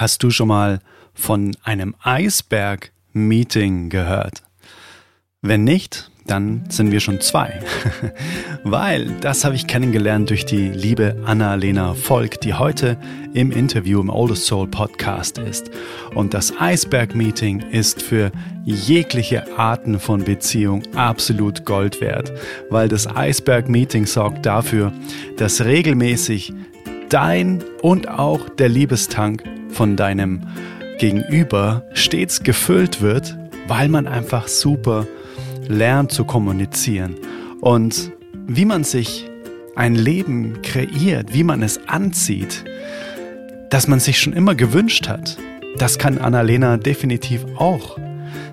Hast du schon mal von einem Eisberg-Meeting gehört? Wenn nicht, dann sind wir schon zwei. Weil das habe ich kennengelernt durch die liebe Anna-Lena Volk, die heute im Interview im Oldest Soul Podcast ist. Und das Eisberg-Meeting ist für jegliche Arten von Beziehung absolut Gold wert. Weil das Eisberg-Meeting sorgt dafür, dass regelmäßig dein und auch der Liebestank von deinem Gegenüber stets gefüllt wird, weil man einfach super lernt zu kommunizieren und wie man sich ein Leben kreiert, wie man es anzieht, das man sich schon immer gewünscht hat. Das kann Annalena definitiv auch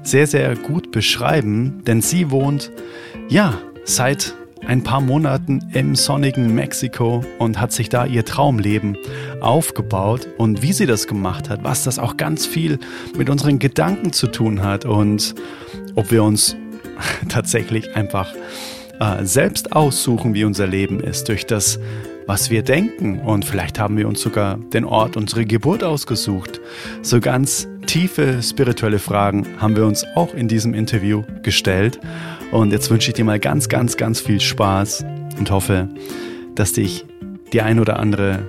sehr, sehr gut beschreiben, denn sie wohnt, ja, seit ein paar Monaten im sonnigen Mexiko und hat sich da ihr Traumleben aufgebaut. Und wie sie das gemacht hat, was das auch ganz viel mit unseren Gedanken zu tun hat und ob wir uns tatsächlich einfach äh, selbst aussuchen, wie unser Leben ist, durch das, was wir denken. Und vielleicht haben wir uns sogar den Ort unserer Geburt ausgesucht. So ganz tiefe spirituelle Fragen haben wir uns auch in diesem Interview gestellt. Und jetzt wünsche ich dir mal ganz, ganz, ganz viel Spaß und hoffe, dass dich die ein oder andere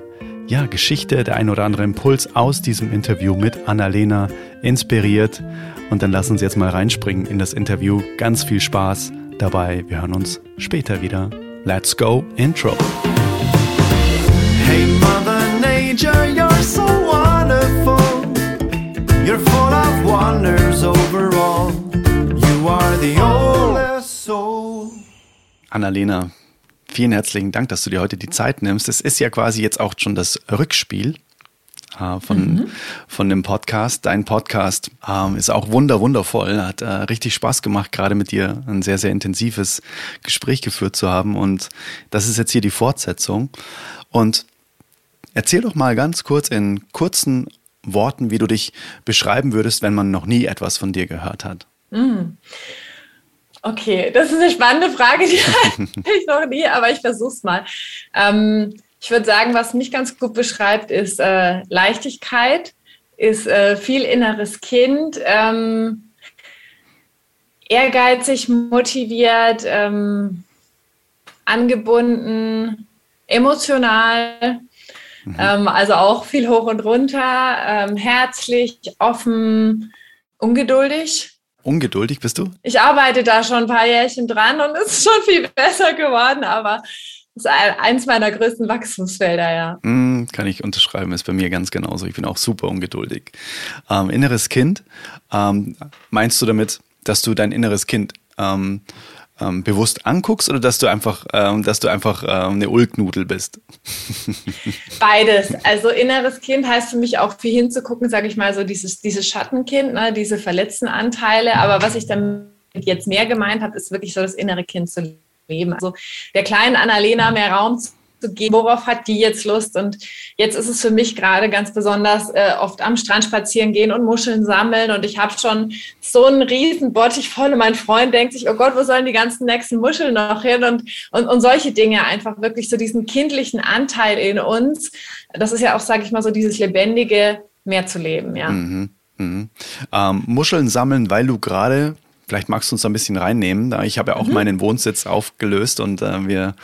ja, Geschichte, der ein oder andere Impuls aus diesem Interview mit Annalena inspiriert. Und dann lass uns jetzt mal reinspringen in das Interview. Ganz viel Spaß dabei. Wir hören uns später wieder. Let's go, Intro. Hey Mother Nature, you're so wonderful. You're full of wonders overall. You are the soul. Annalena, vielen herzlichen Dank, dass du dir heute die Zeit nimmst. Es ist ja quasi jetzt auch schon das Rückspiel äh, von, mhm. von dem Podcast. Dein Podcast ähm, ist auch wunder, wundervoll, hat äh, richtig Spaß gemacht, gerade mit dir ein sehr, sehr intensives Gespräch geführt zu haben. Und das ist jetzt hier die Fortsetzung. Und erzähl doch mal ganz kurz in kurzen Worten, wie du dich beschreiben würdest, wenn man noch nie etwas von dir gehört hat. Mhm. Okay, das ist eine spannende Frage, die hatte ich noch nie, aber ich versuche es mal. Ähm, ich würde sagen, was mich ganz gut beschreibt, ist äh, Leichtigkeit, ist äh, viel inneres Kind, ähm, ehrgeizig, motiviert, ähm, angebunden, emotional, mhm. ähm, also auch viel hoch und runter, ähm, herzlich, offen, ungeduldig. Ungeduldig bist du? Ich arbeite da schon ein paar Jährchen dran und es ist schon viel besser geworden, aber es ist eins meiner größten Wachstumsfelder, ja. Mm, kann ich unterschreiben, ist bei mir ganz genauso. Ich bin auch super ungeduldig. Ähm, inneres Kind, ähm, meinst du damit, dass du dein inneres Kind ähm, ähm, bewusst anguckst oder dass du einfach, ähm, dass du einfach ähm, eine Ulknudel bist? Beides. Also inneres Kind heißt für mich auch viel hinzugucken, sage ich mal, so dieses, dieses Schattenkind, ne, diese verletzten Anteile. Aber was ich dann jetzt mehr gemeint habe, ist wirklich so das innere Kind zu leben. Also der kleinen Annalena mehr Raum zu zu gehen, worauf hat die jetzt Lust? Und jetzt ist es für mich gerade ganz besonders äh, oft am Strand spazieren gehen und Muscheln sammeln. Und ich habe schon so einen riesen Bottich voll. Und mein Freund denkt sich, oh Gott, wo sollen die ganzen nächsten Muscheln noch hin? Und, und, und solche Dinge einfach wirklich so diesen kindlichen Anteil in uns. Das ist ja auch, sage ich mal, so dieses lebendige mehr zu leben, ja. Mhm. Mhm. Ähm, Muscheln sammeln, weil du gerade Vielleicht magst du uns da ein bisschen reinnehmen. Ich habe ja auch mhm. meinen Wohnsitz aufgelöst und äh, wir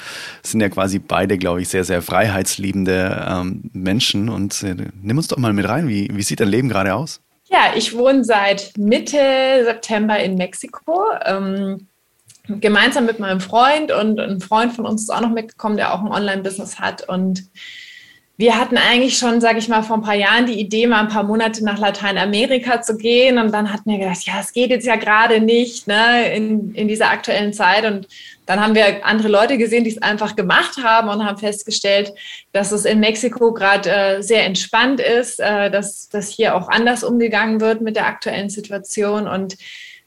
sind ja quasi beide, glaube ich, sehr, sehr freiheitsliebende ähm, Menschen. Und äh, nimm uns doch mal mit rein. Wie, wie sieht dein Leben gerade aus? Ja, ich wohne seit Mitte September in Mexiko. Ähm, gemeinsam mit meinem Freund und ein Freund von uns ist auch noch mitgekommen, der auch ein Online-Business hat. Und wir hatten eigentlich schon, sage ich mal, vor ein paar Jahren die Idee, mal ein paar Monate nach Lateinamerika zu gehen. Und dann hatten wir gedacht, ja, es geht jetzt ja gerade nicht ne, in, in dieser aktuellen Zeit. Und dann haben wir andere Leute gesehen, die es einfach gemacht haben und haben festgestellt, dass es in Mexiko gerade äh, sehr entspannt ist, äh, dass, dass hier auch anders umgegangen wird mit der aktuellen Situation. Und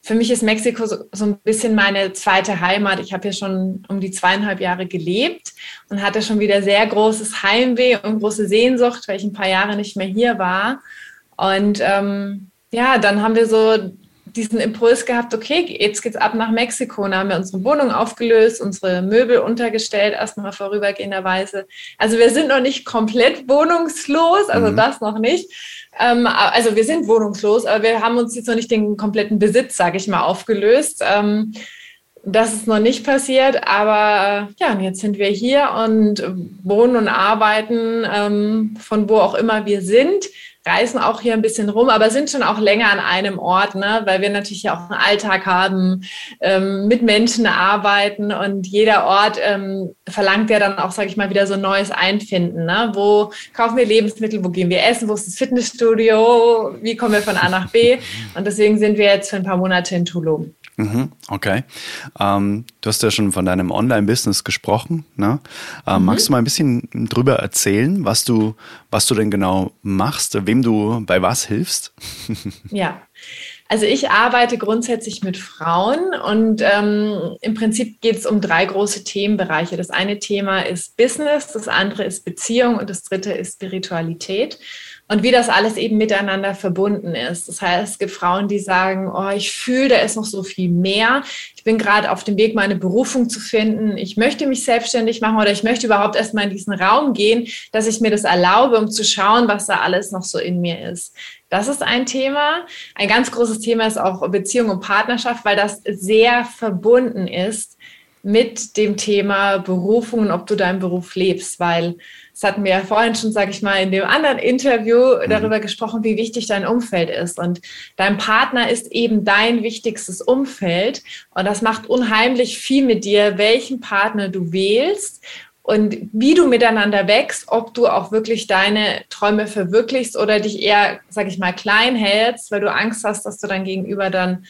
für mich ist Mexiko so, so ein bisschen meine zweite Heimat. Ich habe hier schon um die zweieinhalb Jahre gelebt und hatte schon wieder sehr großes Heimweh und große Sehnsucht, weil ich ein paar Jahre nicht mehr hier war. Und ähm, ja, dann haben wir so diesen Impuls gehabt, okay, jetzt geht's ab nach Mexiko. Und da haben wir unsere Wohnung aufgelöst, unsere Möbel untergestellt, erstmal vorübergehenderweise. Also wir sind noch nicht komplett wohnungslos, also mhm. das noch nicht. Ähm, also wir sind wohnungslos, aber wir haben uns jetzt noch nicht den kompletten Besitz, sage ich mal, aufgelöst. Ähm, das ist noch nicht passiert, aber ja, und jetzt sind wir hier und wohnen und arbeiten ähm, von wo auch immer wir sind reisen auch hier ein bisschen rum, aber sind schon auch länger an einem Ort, ne? weil wir natürlich ja auch einen Alltag haben, ähm, mit Menschen arbeiten und jeder Ort ähm, verlangt ja dann auch, sage ich mal, wieder so ein neues Einfinden. Ne? Wo kaufen wir Lebensmittel, wo gehen wir essen, wo ist das Fitnessstudio, wie kommen wir von A nach B? Und deswegen sind wir jetzt für ein paar Monate in Tulum. Mhm, okay. Ähm, du hast ja schon von deinem Online-Business gesprochen. Ne? Ähm, mhm. Magst du mal ein bisschen drüber erzählen, was du, was du denn genau machst, wem du bei was hilfst? ja. Also ich arbeite grundsätzlich mit Frauen und ähm, im Prinzip geht es um drei große Themenbereiche. Das eine Thema ist Business, das andere ist Beziehung und das dritte ist Spiritualität und wie das alles eben miteinander verbunden ist. Das heißt, es gibt Frauen, die sagen, oh, ich fühle, da ist noch so viel mehr. Ich bin gerade auf dem Weg, meine Berufung zu finden. Ich möchte mich selbstständig machen oder ich möchte überhaupt erstmal in diesen Raum gehen, dass ich mir das erlaube, um zu schauen, was da alles noch so in mir ist. Das ist ein Thema. Ein ganz großes Thema ist auch Beziehung und Partnerschaft, weil das sehr verbunden ist mit dem Thema Berufung und ob du deinen Beruf lebst, weil das hatten wir ja vorhin schon, sage ich mal, in dem anderen Interview mhm. darüber gesprochen, wie wichtig dein Umfeld ist. Und dein Partner ist eben dein wichtigstes Umfeld. Und das macht unheimlich viel mit dir, welchen Partner du wählst und wie du miteinander wächst, ob du auch wirklich deine Träume verwirklichst oder dich eher, sage ich mal, klein hältst, weil du Angst hast, dass du dein Gegenüber dann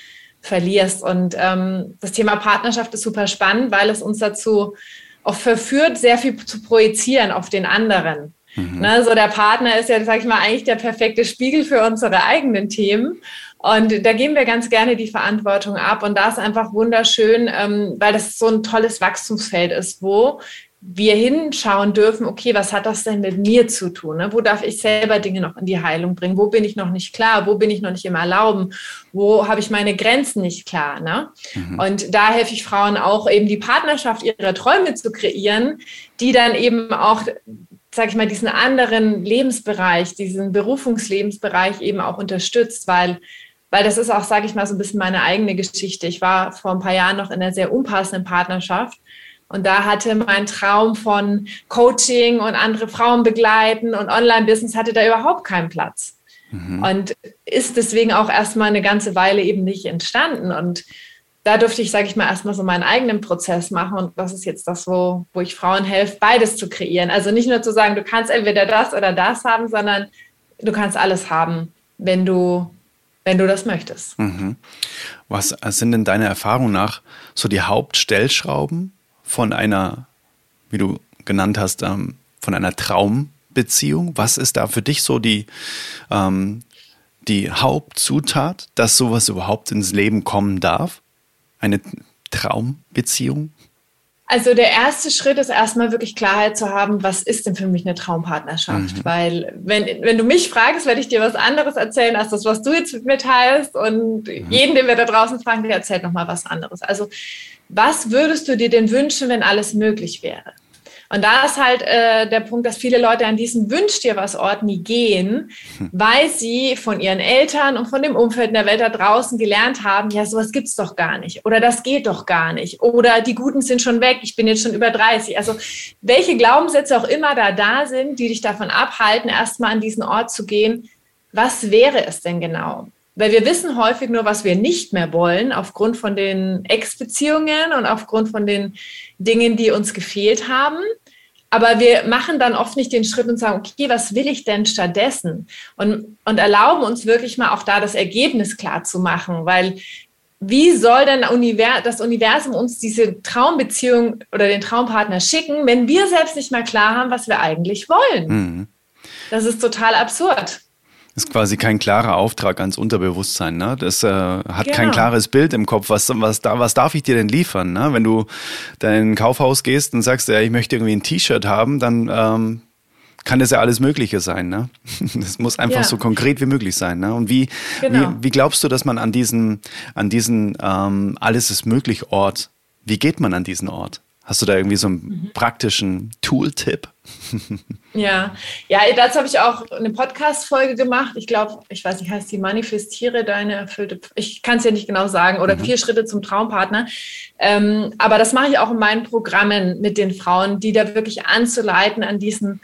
verlierst. Und ähm, das Thema Partnerschaft ist super spannend, weil es uns dazu auch verführt, sehr viel zu projizieren auf den anderen. Mhm. Ne, so der Partner ist ja, sag ich mal, eigentlich der perfekte Spiegel für unsere eigenen Themen. Und da geben wir ganz gerne die Verantwortung ab. Und da ist einfach wunderschön, ähm, weil das so ein tolles Wachstumsfeld ist, wo wir hinschauen dürfen, okay, was hat das denn mit mir zu tun? Ne? Wo darf ich selber Dinge noch in die Heilung bringen? Wo bin ich noch nicht klar? Wo bin ich noch nicht im Erlauben? Wo habe ich meine Grenzen nicht klar? Ne? Mhm. Und da helfe ich Frauen auch eben die Partnerschaft ihrer Träume zu kreieren, die dann eben auch sage ich mal, diesen anderen Lebensbereich, diesen Berufungslebensbereich eben auch unterstützt, weil weil das ist auch, sage ich mal, so ein bisschen meine eigene Geschichte. Ich war vor ein paar Jahren noch in einer sehr unpassenden Partnerschaft und da hatte mein Traum von Coaching und andere Frauen begleiten und Online-Business hatte da überhaupt keinen Platz. Mhm. Und ist deswegen auch erstmal eine ganze Weile eben nicht entstanden. Und da durfte ich, sage ich mal, erstmal so meinen eigenen Prozess machen. Und das ist jetzt das, wo, wo ich Frauen helfe, beides zu kreieren. Also nicht nur zu sagen, du kannst entweder das oder das haben, sondern du kannst alles haben, wenn du, wenn du das möchtest. Mhm. Was sind denn deiner Erfahrung nach so die Hauptstellschrauben, von einer, wie du genannt hast, ähm, von einer Traumbeziehung? Was ist da für dich so die, ähm, die Hauptzutat, dass sowas überhaupt ins Leben kommen darf? Eine Traumbeziehung? Also der erste Schritt ist erstmal wirklich Klarheit zu haben, was ist denn für mich eine Traumpartnerschaft? Mhm. Weil wenn, wenn du mich fragst, werde ich dir was anderes erzählen als das, was du jetzt mit mir teilst. Und mhm. jeden, den wir da draußen fragen, der erzählt nochmal was anderes. Also was würdest du dir denn wünschen, wenn alles möglich wäre? Und da ist halt äh, der Punkt, dass viele Leute an diesen Wünsch dir was Ort nie gehen, hm. weil sie von ihren Eltern und von dem Umfeld in der Welt da draußen gelernt haben, ja, sowas gibt's doch gar nicht oder das geht doch gar nicht oder die Guten sind schon weg, ich bin jetzt schon über 30. Also welche Glaubenssätze auch immer da da sind, die dich davon abhalten, erstmal an diesen Ort zu gehen, was wäre es denn genau? Weil wir wissen häufig nur, was wir nicht mehr wollen, aufgrund von den Ex-Beziehungen und aufgrund von den Dingen, die uns gefehlt haben. Aber wir machen dann oft nicht den Schritt und sagen, okay, was will ich denn stattdessen? Und, und erlauben uns wirklich mal auch da das Ergebnis klar zu machen, weil wie soll denn das Universum uns diese Traumbeziehung oder den Traumpartner schicken, wenn wir selbst nicht mal klar haben, was wir eigentlich wollen? Mhm. Das ist total absurd ist quasi kein klarer Auftrag ans Unterbewusstsein. Ne? Das äh, hat genau. kein klares Bild im Kopf. Was, was, da, was darf ich dir denn liefern? Ne? Wenn du dein Kaufhaus gehst und sagst, ja, ich möchte irgendwie ein T-Shirt haben, dann ähm, kann das ja alles Mögliche sein. Ne? Das muss einfach ja. so konkret wie möglich sein. Ne? Und wie, genau. wie, wie, glaubst du, dass man an diesen, an diesen ähm, Alles ist möglich Ort, wie geht man an diesen Ort? Hast du da irgendwie so einen mhm. praktischen Tool-Tipp? Ja, ja, dazu habe ich auch eine Podcast-Folge gemacht. Ich glaube, ich weiß nicht, heißt die Manifestiere deine erfüllte, ich kann es ja nicht genau sagen, oder mhm. vier Schritte zum Traumpartner. Ähm, aber das mache ich auch in meinen Programmen mit den Frauen, die da wirklich anzuleiten an diesen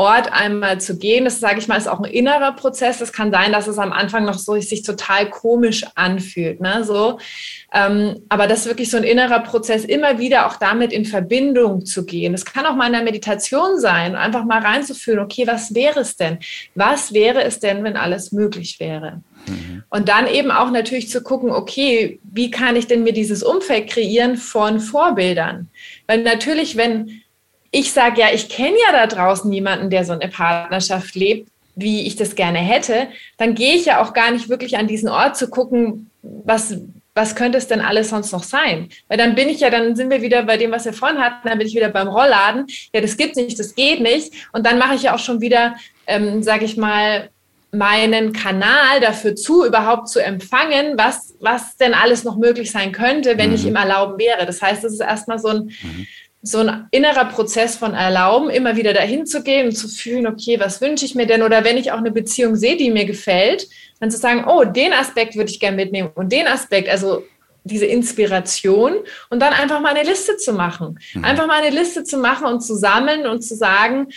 Ort einmal zu gehen. Das sage ich mal, ist auch ein innerer Prozess. Es kann sein, dass es am Anfang noch so sich total komisch anfühlt. Ne? So, ähm, aber das ist wirklich so ein innerer Prozess, immer wieder auch damit in Verbindung zu gehen. Das kann auch mal in der Meditation sein, einfach mal reinzufühlen, okay, was wäre es denn? Was wäre es denn, wenn alles möglich wäre? Mhm. Und dann eben auch natürlich zu gucken, okay, wie kann ich denn mir dieses Umfeld kreieren von Vorbildern? Weil natürlich, wenn ich sage ja, ich kenne ja da draußen niemanden, der so eine Partnerschaft lebt, wie ich das gerne hätte, dann gehe ich ja auch gar nicht wirklich an diesen Ort zu gucken, was, was könnte es denn alles sonst noch sein? Weil dann bin ich ja, dann sind wir wieder bei dem, was wir vorhin hatten, dann bin ich wieder beim Rollladen. Ja, das gibt's nicht, das geht nicht. Und dann mache ich ja auch schon wieder, ähm, sage ich mal, meinen Kanal dafür zu, überhaupt zu empfangen, was, was denn alles noch möglich sein könnte, wenn mhm. ich ihm erlauben wäre. Das heißt, es ist erstmal so ein, mhm so ein innerer Prozess von Erlauben, immer wieder dahin zu gehen und zu fühlen, okay, was wünsche ich mir denn? Oder wenn ich auch eine Beziehung sehe, die mir gefällt, dann zu sagen, oh, den Aspekt würde ich gerne mitnehmen und den Aspekt, also diese Inspiration und dann einfach mal eine Liste zu machen. Mhm. Einfach mal eine Liste zu machen und zu sammeln und zu sagen,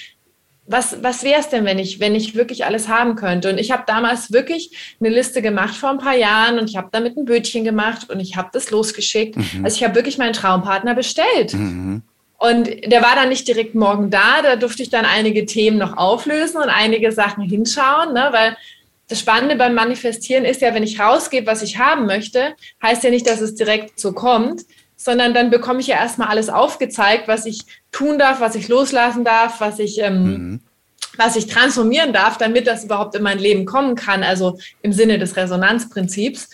was, was wäre es denn, wenn ich, wenn ich wirklich alles haben könnte? Und ich habe damals wirklich eine Liste gemacht vor ein paar Jahren und ich habe damit ein Bötchen gemacht und ich habe das losgeschickt. Mhm. Also ich habe wirklich meinen Traumpartner bestellt. Mhm. Und der war dann nicht direkt morgen da. Da durfte ich dann einige Themen noch auflösen und einige Sachen hinschauen, ne? weil das Spannende beim Manifestieren ist ja, wenn ich rausgebe, was ich haben möchte, heißt ja nicht, dass es direkt so kommt, sondern dann bekomme ich ja erstmal alles aufgezeigt, was ich tun darf, was ich loslassen darf, was ich, ähm, mhm. was ich transformieren darf, damit das überhaupt in mein Leben kommen kann, also im Sinne des Resonanzprinzips.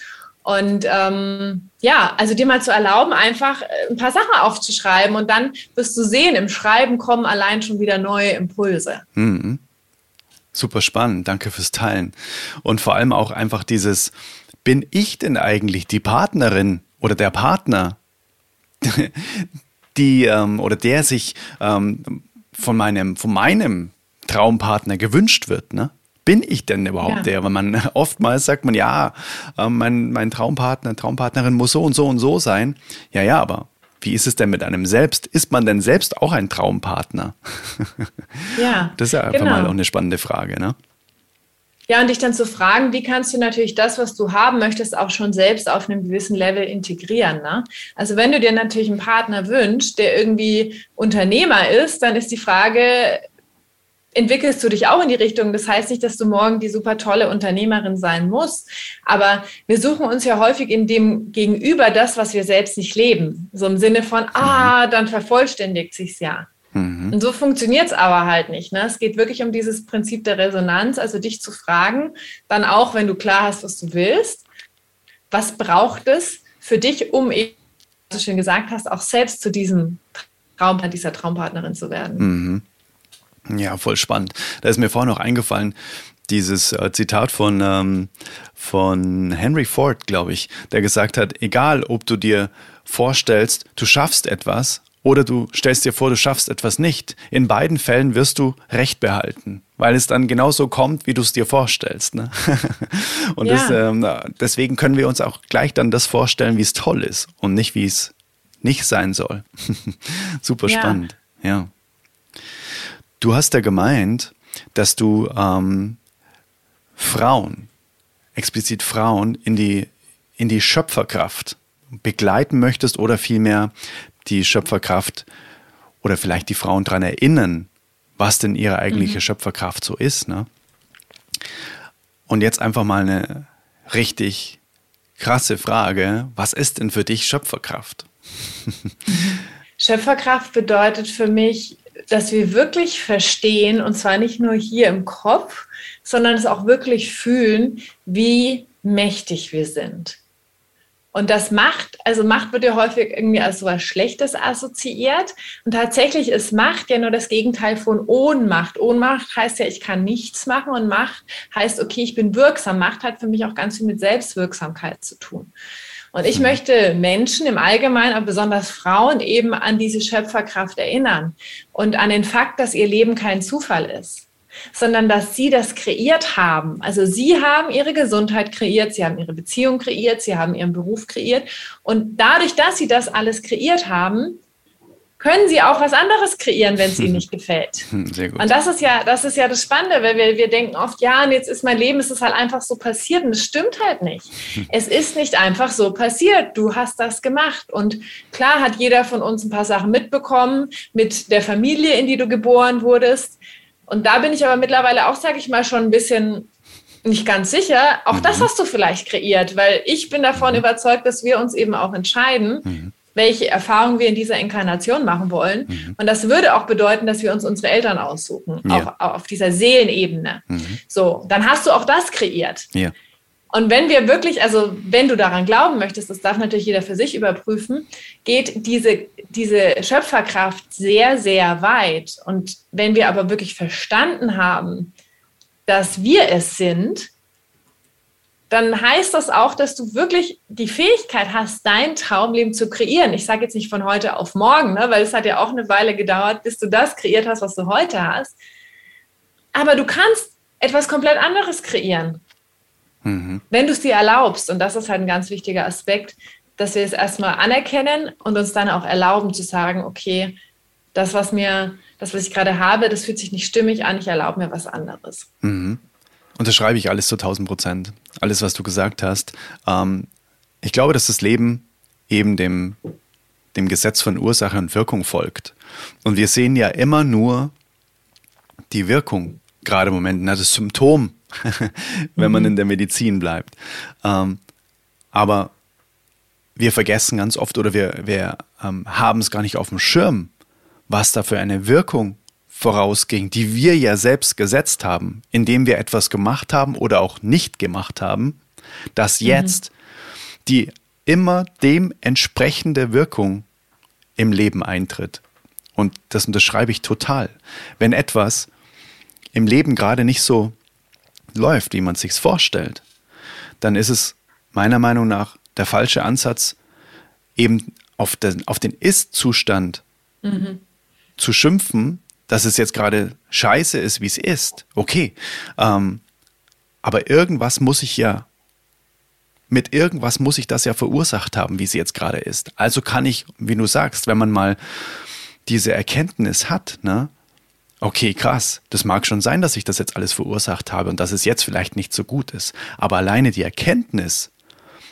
Und ähm, ja, also dir mal zu erlauben, einfach äh, ein paar Sachen aufzuschreiben und dann wirst du sehen, im Schreiben kommen allein schon wieder neue Impulse. Mhm. Super spannend, danke fürs Teilen. Und vor allem auch einfach dieses, bin ich denn eigentlich die Partnerin oder der Partner, die ähm, oder der sich ähm, von meinem, von meinem Traumpartner gewünscht wird, ne? Bin ich denn überhaupt ja. der? Weil man oftmals sagt man, ja, ähm, mein, mein Traumpartner, Traumpartnerin muss so und so und so sein. Ja, ja, aber wie ist es denn mit einem selbst? Ist man denn selbst auch ein Traumpartner? Ja. Das ist ja einfach genau. mal auch eine spannende Frage, ne? Ja, und dich dann zu fragen, wie kannst du natürlich das, was du haben möchtest, auch schon selbst auf einem gewissen Level integrieren. Ne? Also wenn du dir natürlich einen Partner wünschst, der irgendwie Unternehmer ist, dann ist die Frage, entwickelst du dich auch in die Richtung. Das heißt nicht, dass du morgen die super tolle Unternehmerin sein musst, aber wir suchen uns ja häufig in dem Gegenüber das, was wir selbst nicht leben. So im Sinne von, ah, dann vervollständigt sich's ja. Mhm. Und so funktioniert es aber halt nicht. Ne? Es geht wirklich um dieses Prinzip der Resonanz, also dich zu fragen, dann auch, wenn du klar hast, was du willst, was braucht es für dich, um wie du schon gesagt hast, auch selbst zu diesem Traum, dieser Traumpartnerin zu werden. Mhm. Ja, voll spannend. Da ist mir vorhin noch eingefallen, dieses äh, Zitat von, ähm, von Henry Ford, glaube ich, der gesagt hat, egal ob du dir vorstellst, du schaffst etwas oder du stellst dir vor, du schaffst etwas nicht, in beiden Fällen wirst du Recht behalten, weil es dann genauso kommt, wie du es dir vorstellst. Ne? und ja. das, ähm, deswegen können wir uns auch gleich dann das vorstellen, wie es toll ist und nicht, wie es nicht sein soll. Super ja. spannend, ja. Du hast ja gemeint, dass du ähm, Frauen, explizit Frauen, in die, in die Schöpferkraft begleiten möchtest oder vielmehr die Schöpferkraft oder vielleicht die Frauen daran erinnern, was denn ihre eigentliche mhm. Schöpferkraft so ist. Ne? Und jetzt einfach mal eine richtig krasse Frage. Was ist denn für dich Schöpferkraft? Schöpferkraft bedeutet für mich dass wir wirklich verstehen, und zwar nicht nur hier im Kopf, sondern es auch wirklich fühlen, wie mächtig wir sind. Und das Macht, also Macht wird ja häufig irgendwie als so was Schlechtes assoziiert. Und tatsächlich ist Macht ja nur das Gegenteil von Ohnmacht. Ohnmacht heißt ja, ich kann nichts machen und Macht heißt, okay, ich bin wirksam. Macht hat für mich auch ganz viel mit Selbstwirksamkeit zu tun. Und ich möchte Menschen im Allgemeinen, aber besonders Frauen eben an diese Schöpferkraft erinnern und an den Fakt, dass ihr Leben kein Zufall ist sondern dass sie das kreiert haben. Also sie haben ihre Gesundheit kreiert, sie haben ihre Beziehung kreiert, sie haben ihren Beruf kreiert. Und dadurch, dass sie das alles kreiert haben, können sie auch was anderes kreieren, wenn es ihnen nicht gefällt. Sehr gut. Und das ist ja, das ist ja das Spannende, weil wir, wir denken oft, ja, und jetzt ist mein Leben, es ist halt einfach so passiert. Und das stimmt halt nicht. Es ist nicht einfach so passiert. Du hast das gemacht. Und klar hat jeder von uns ein paar Sachen mitbekommen mit der Familie, in die du geboren wurdest. Und da bin ich aber mittlerweile auch, sage ich mal, schon ein bisschen nicht ganz sicher. Auch mhm. das hast du vielleicht kreiert, weil ich bin davon mhm. überzeugt, dass wir uns eben auch entscheiden, mhm. Welche Erfahrungen wir in dieser Inkarnation machen wollen. Mhm. Und das würde auch bedeuten, dass wir uns unsere Eltern aussuchen, ja. auch, auf dieser Seelenebene. Mhm. So, dann hast du auch das kreiert. Ja. Und wenn wir wirklich, also wenn du daran glauben möchtest, das darf natürlich jeder für sich überprüfen, geht diese, diese Schöpferkraft sehr, sehr weit. Und wenn wir aber wirklich verstanden haben, dass wir es sind, dann heißt das auch, dass du wirklich die Fähigkeit hast, dein Traumleben zu kreieren. Ich sage jetzt nicht von heute auf morgen, ne, weil es hat ja auch eine Weile gedauert, bis du das kreiert hast, was du heute hast. Aber du kannst etwas komplett anderes kreieren. Mhm. Wenn du es dir erlaubst, und das ist halt ein ganz wichtiger Aspekt, dass wir es erstmal anerkennen und uns dann auch erlauben zu sagen, okay, das, was mir, das, was ich gerade habe, das fühlt sich nicht stimmig an, ich erlaube mir was anderes. Mhm. Unterschreibe ich alles zu 1000 Prozent. Alles, was du gesagt hast. Ähm, ich glaube, dass das Leben eben dem, dem Gesetz von Ursache und Wirkung folgt. Und wir sehen ja immer nur die Wirkung, gerade im Moment, das Symptom wenn man mhm. in der Medizin bleibt. Ähm, aber wir vergessen ganz oft oder wir, wir ähm, haben es gar nicht auf dem Schirm, was da für eine Wirkung vorausging, die wir ja selbst gesetzt haben, indem wir etwas gemacht haben oder auch nicht gemacht haben, dass mhm. jetzt mhm. die immer dem entsprechende Wirkung im Leben eintritt. Und das unterschreibe ich total. Wenn etwas im Leben gerade nicht so läuft, wie man es sich vorstellt, dann ist es meiner Meinung nach der falsche Ansatz, eben auf den, auf den Ist-Zustand mhm. zu schimpfen, dass es jetzt gerade scheiße ist, wie es ist. Okay. Ähm, aber irgendwas muss ich ja, mit irgendwas muss ich das ja verursacht haben, wie es jetzt gerade ist. Also kann ich, wie du sagst, wenn man mal diese Erkenntnis hat, ne, okay, krass, das mag schon sein, dass ich das jetzt alles verursacht habe und dass es jetzt vielleicht nicht so gut ist. Aber alleine die Erkenntnis,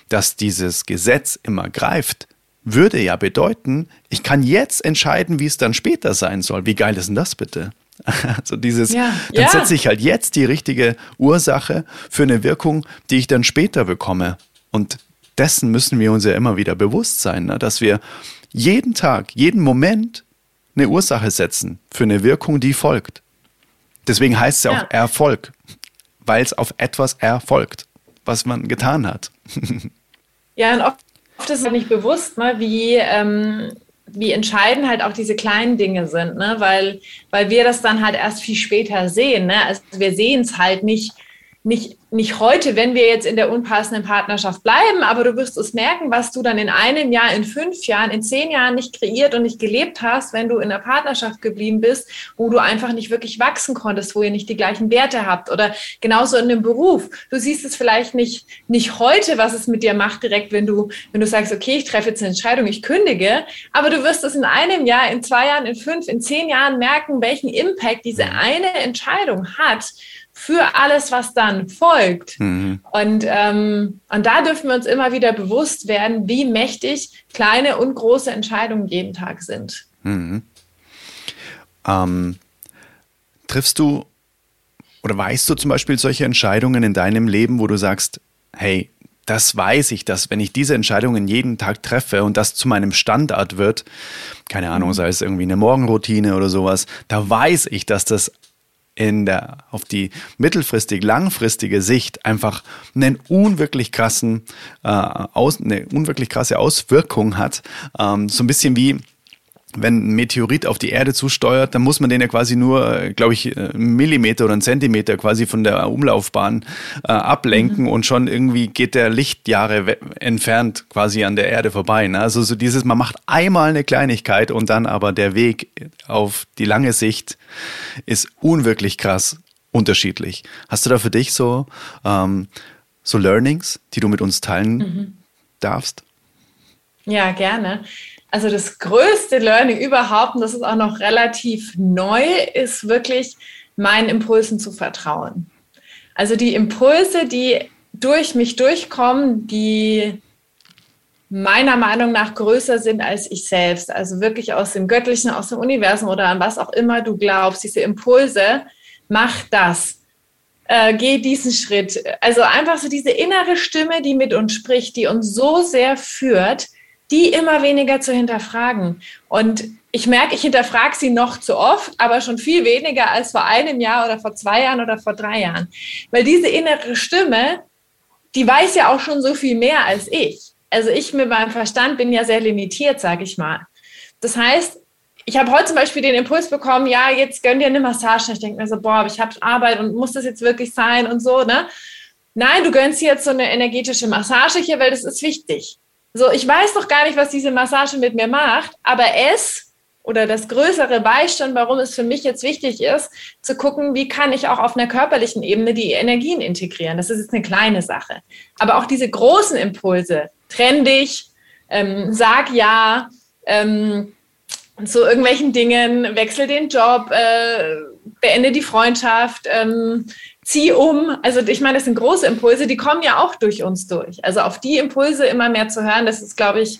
dass dieses Gesetz immer greift, würde ja bedeuten, ich kann jetzt entscheiden, wie es dann später sein soll. Wie geil ist denn das bitte? Also dieses, ja, dann ja. setze ich halt jetzt die richtige Ursache für eine Wirkung, die ich dann später bekomme. Und dessen müssen wir uns ja immer wieder bewusst sein, ne? dass wir jeden Tag, jeden Moment eine Ursache setzen für eine Wirkung, die folgt. Deswegen heißt es ja, ja. auch Erfolg, weil es auf etwas erfolgt, was man getan hat. ja, und oft, oft ist es nicht bewusst, ne, wie, ähm, wie entscheidend halt auch diese kleinen Dinge sind, ne? weil, weil wir das dann halt erst viel später sehen. Ne? Also wir sehen es halt nicht, nicht nicht heute, wenn wir jetzt in der unpassenden Partnerschaft bleiben, aber du wirst es merken, was du dann in einem Jahr, in fünf Jahren, in zehn Jahren nicht kreiert und nicht gelebt hast, wenn du in der Partnerschaft geblieben bist, wo du einfach nicht wirklich wachsen konntest, wo ihr nicht die gleichen Werte habt oder genauso in dem Beruf. Du siehst es vielleicht nicht, nicht heute, was es mit dir macht, direkt, wenn du, wenn du sagst, okay, ich treffe jetzt eine Entscheidung, ich kündige, aber du wirst es in einem Jahr, in zwei Jahren, in fünf, in zehn Jahren merken, welchen Impact diese eine Entscheidung hat für alles, was dann folgt. Mhm. Und, ähm, und da dürfen wir uns immer wieder bewusst werden, wie mächtig kleine und große Entscheidungen jeden Tag sind. Mhm. Ähm, triffst du oder weißt du zum Beispiel solche Entscheidungen in deinem Leben, wo du sagst, hey, das weiß ich, dass wenn ich diese Entscheidungen jeden Tag treffe und das zu meinem Standard wird, keine Ahnung, mhm. sei es irgendwie eine Morgenroutine oder sowas, da weiß ich, dass das in der, auf die mittelfristig, langfristige Sicht einfach einen unwirklich krassen, äh, aus, eine unwirklich krasse Auswirkung hat. Ähm, so ein bisschen wie, wenn ein Meteorit auf die Erde zusteuert, dann muss man den ja quasi nur, äh, glaube ich, äh, einen Millimeter oder einen Zentimeter quasi von der Umlaufbahn äh, ablenken mhm. und schon irgendwie geht der Lichtjahre entfernt quasi an der Erde vorbei. Ne? Also so dieses, man macht einmal eine Kleinigkeit und dann aber der Weg auf die lange Sicht ist unwirklich krass unterschiedlich. Hast du da für dich so, ähm, so Learnings, die du mit uns teilen mhm. darfst? Ja, gerne. Also das größte Learning überhaupt, und das ist auch noch relativ neu, ist wirklich meinen Impulsen zu vertrauen. Also die Impulse, die durch mich durchkommen, die meiner Meinung nach größer sind als ich selbst. Also wirklich aus dem Göttlichen, aus dem Universum oder an was auch immer du glaubst, diese Impulse, mach das. Äh, geh diesen Schritt. Also einfach so diese innere Stimme, die mit uns spricht, die uns so sehr führt, die immer weniger zu hinterfragen. Und ich merke, ich hinterfrage sie noch zu oft, aber schon viel weniger als vor einem Jahr oder vor zwei Jahren oder vor drei Jahren. Weil diese innere Stimme, die weiß ja auch schon so viel mehr als ich. Also ich mit meinem Verstand bin ja sehr limitiert, sage ich mal. Das heißt, ich habe heute zum Beispiel den Impuls bekommen, ja, jetzt gönn dir eine Massage. Ich denke mir so, boah, ich habe Arbeit und muss das jetzt wirklich sein und so, ne? Nein, du gönnst dir jetzt so eine energetische Massage hier, weil das ist wichtig. So, ich weiß doch gar nicht, was diese Massage mit mir macht, aber es oder das größere Beistand, warum es für mich jetzt wichtig ist, zu gucken, wie kann ich auch auf einer körperlichen Ebene die Energien integrieren. Das ist jetzt eine kleine Sache. Aber auch diese großen Impulse, trenn dich, ähm, sag ja, ähm, zu irgendwelchen Dingen, wechsel den Job, äh, beende die Freundschaft, ähm, zieh um. Also ich meine, das sind große Impulse, die kommen ja auch durch uns durch. Also auf die Impulse immer mehr zu hören, das ist, glaube ich,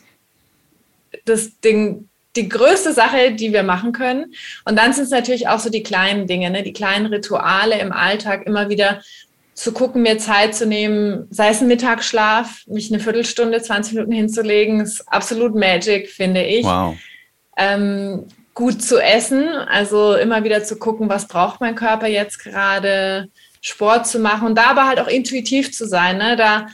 das Ding, die größte Sache, die wir machen können. Und dann sind es natürlich auch so die kleinen Dinge, ne? die kleinen Rituale im Alltag, immer wieder zu gucken, mir Zeit zu nehmen, sei es ein Mittagsschlaf, mich eine Viertelstunde, 20 Minuten hinzulegen, ist absolut Magic, finde ich. Wow. Ähm, gut zu essen, also immer wieder zu gucken, was braucht mein Körper jetzt gerade, Sport zu machen und da aber halt auch intuitiv zu sein. Ne? Da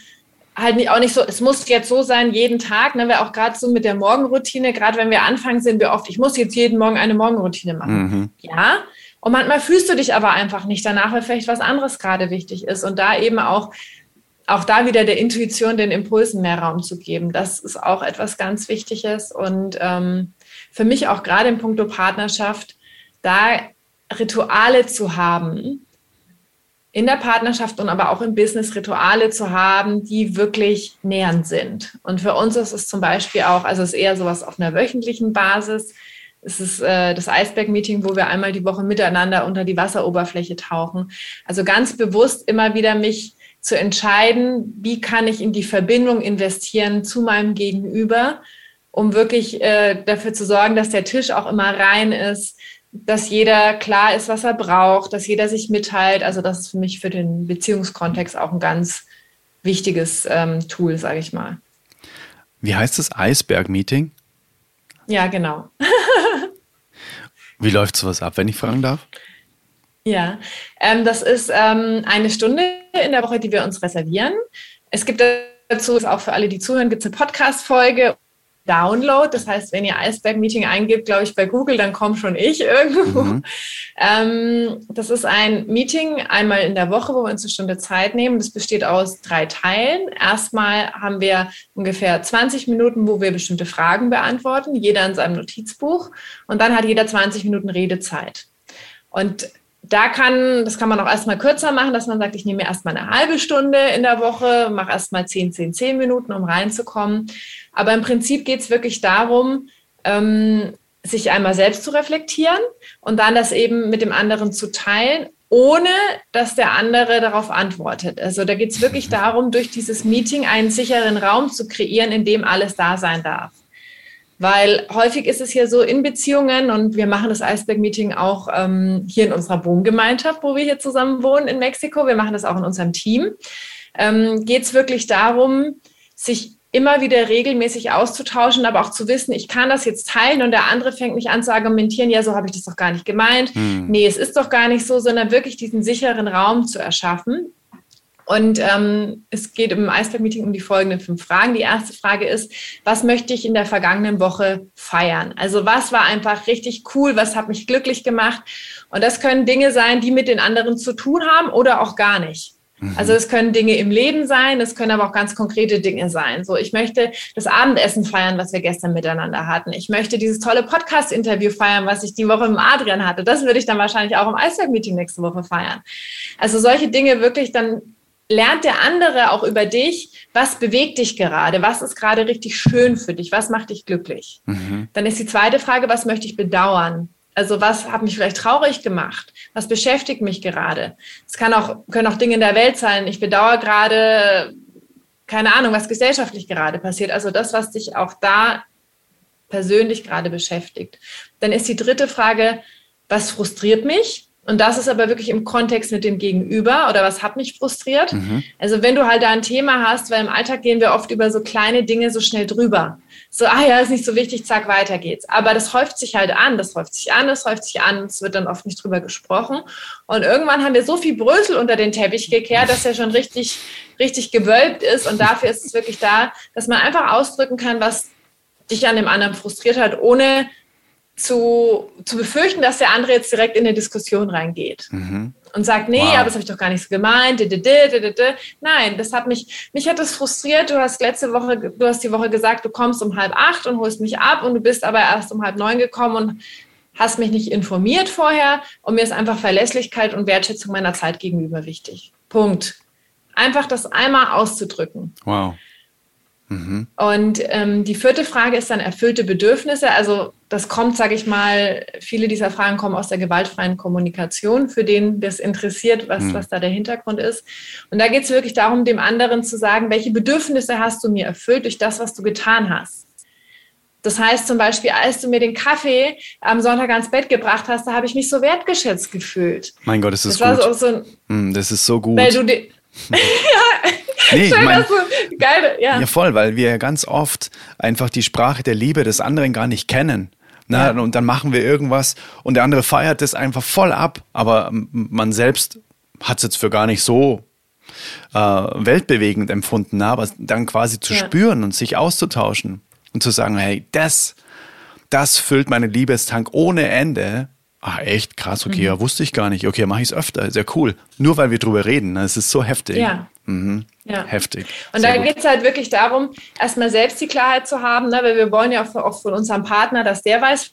halt nicht, auch nicht so, es muss jetzt so sein, jeden Tag, ne? wir auch gerade so mit der Morgenroutine, gerade wenn wir anfangen, sind wir oft, ich muss jetzt jeden Morgen eine Morgenroutine machen. Mhm. Ja. Und manchmal fühlst du dich aber einfach nicht danach, weil vielleicht was anderes gerade wichtig ist. Und da eben auch, auch da wieder der Intuition, den Impulsen mehr Raum zu geben. Das ist auch etwas ganz Wichtiges. Und ähm, für mich auch gerade in puncto Partnerschaft, da Rituale zu haben, in der Partnerschaft und aber auch im Business Rituale zu haben, die wirklich nähernd sind. Und für uns ist es zum Beispiel auch, also es ist eher sowas auf einer wöchentlichen Basis. Es ist äh, das Eisberg-Meeting, wo wir einmal die Woche miteinander unter die Wasseroberfläche tauchen. Also ganz bewusst immer wieder mich zu entscheiden, wie kann ich in die Verbindung investieren zu meinem Gegenüber, um wirklich äh, dafür zu sorgen, dass der Tisch auch immer rein ist, dass jeder klar ist, was er braucht, dass jeder sich mitteilt. Also das ist für mich für den Beziehungskontext auch ein ganz wichtiges ähm, Tool, sage ich mal. Wie heißt das Eisberg-Meeting? Ja, genau. Wie läuft sowas ab, wenn ich fragen darf? Ja, ähm, das ist ähm, eine Stunde in der Woche, die wir uns reservieren. Es gibt dazu, auch für alle, die zuhören, gibt es eine Podcast-Folge Download. Das heißt, wenn ihr Iceberg Meeting eingibt, glaube ich, bei Google, dann komme schon ich irgendwo. Mhm. Ähm, das ist ein Meeting einmal in der Woche, wo wir uns eine Stunde Zeit nehmen. Das besteht aus drei Teilen. Erstmal haben wir ungefähr 20 Minuten, wo wir bestimmte Fragen beantworten, jeder in seinem Notizbuch. Und dann hat jeder 20 Minuten Redezeit. Und da kann, das kann man auch erstmal kürzer machen, dass man sagt, ich nehme erstmal eine halbe Stunde in der Woche, mache erstmal 10, 10, 10 Minuten, um reinzukommen. Aber im Prinzip geht es wirklich darum, ähm, sich einmal selbst zu reflektieren und dann das eben mit dem anderen zu teilen, ohne dass der andere darauf antwortet. Also da geht es wirklich darum, durch dieses Meeting einen sicheren Raum zu kreieren, in dem alles da sein darf. Weil häufig ist es hier so in Beziehungen und wir machen das Eisberg-Meeting auch ähm, hier in unserer Wohngemeinschaft, wo wir hier zusammen wohnen in Mexiko. Wir machen das auch in unserem Team. Ähm, Geht es wirklich darum, sich immer wieder regelmäßig auszutauschen, aber auch zu wissen, ich kann das jetzt teilen und der andere fängt mich an zu argumentieren, ja, so habe ich das doch gar nicht gemeint. Hm. Nee, es ist doch gar nicht so, sondern wirklich diesen sicheren Raum zu erschaffen. Und ähm, es geht im Eisberg-Meeting um die folgenden fünf Fragen. Die erste Frage ist, was möchte ich in der vergangenen Woche feiern? Also was war einfach richtig cool, was hat mich glücklich gemacht? Und das können Dinge sein, die mit den anderen zu tun haben oder auch gar nicht. Mhm. Also es können Dinge im Leben sein, es können aber auch ganz konkrete Dinge sein. So, ich möchte das Abendessen feiern, was wir gestern miteinander hatten. Ich möchte dieses tolle Podcast-Interview feiern, was ich die Woche mit Adrian hatte. Das würde ich dann wahrscheinlich auch im Eisberg-Meeting nächste Woche feiern. Also solche Dinge wirklich dann lernt der andere auch über dich, was bewegt dich gerade, was ist gerade richtig schön für dich, was macht dich glücklich. Mhm. Dann ist die zweite Frage, was möchte ich bedauern? Also was hat mich vielleicht traurig gemacht? Was beschäftigt mich gerade? Es kann auch, können auch Dinge in der Welt sein. Ich bedauere gerade, keine Ahnung, was gesellschaftlich gerade passiert. Also das, was dich auch da persönlich gerade beschäftigt. Dann ist die dritte Frage, was frustriert mich? Und das ist aber wirklich im Kontext mit dem Gegenüber oder was hat mich frustriert. Mhm. Also wenn du halt da ein Thema hast, weil im Alltag gehen wir oft über so kleine Dinge so schnell drüber. So, ah ja, ist nicht so wichtig, zack, weiter geht's. Aber das häuft sich halt an, das häuft sich an, das häuft sich an, es wird dann oft nicht drüber gesprochen. Und irgendwann haben wir so viel Brösel unter den Teppich gekehrt, dass er schon richtig, richtig gewölbt ist. Und dafür ist es wirklich da, dass man einfach ausdrücken kann, was dich an dem anderen frustriert hat, ohne zu, zu befürchten, dass der andere jetzt direkt in eine Diskussion reingeht. Mhm. Und sagt, nee, wow. aber das habe ich doch gar nicht so gemeint. Nein, das hat mich, mich hat das frustriert. Du hast letzte Woche, du hast die Woche gesagt, du kommst um halb acht und holst mich ab und du bist aber erst um halb neun gekommen und hast mich nicht informiert vorher und mir ist einfach Verlässlichkeit und Wertschätzung meiner Zeit gegenüber wichtig. Punkt. Einfach das einmal auszudrücken. Wow. Mhm. Und ähm, die vierte Frage ist dann erfüllte Bedürfnisse. Also das kommt, sage ich mal, viele dieser Fragen kommen aus der gewaltfreien Kommunikation, für den das interessiert, was, mhm. was da der Hintergrund ist. Und da geht es wirklich darum, dem anderen zu sagen, welche Bedürfnisse hast du mir erfüllt durch das, was du getan hast. Das heißt zum Beispiel, als du mir den Kaffee am Sonntag ans Bett gebracht hast, da habe ich mich so wertgeschätzt gefühlt. Mein Gott, das ist das gut. So, so ein, das ist so gut. Weil du ja, nee, Schön, mein, so geil, ja. ja, voll, weil wir ganz oft einfach die Sprache der Liebe des anderen gar nicht kennen. Na, ja. Und dann machen wir irgendwas und der andere feiert das einfach voll ab, aber man selbst hat es jetzt für gar nicht so äh, weltbewegend empfunden, na, aber dann quasi zu ja. spüren und sich auszutauschen und zu sagen, hey, das, das füllt meinen Liebestank ohne Ende Ah, echt krass, okay, mhm. ja, wusste ich gar nicht. Okay, mache ich es öfter, sehr cool. Nur weil wir drüber reden, ne? es ist so heftig. Ja. Mhm. ja. Heftig. Und sehr da geht es halt wirklich darum, erstmal selbst die Klarheit zu haben, ne? weil wir wollen ja auch von unserem Partner, dass der weiß,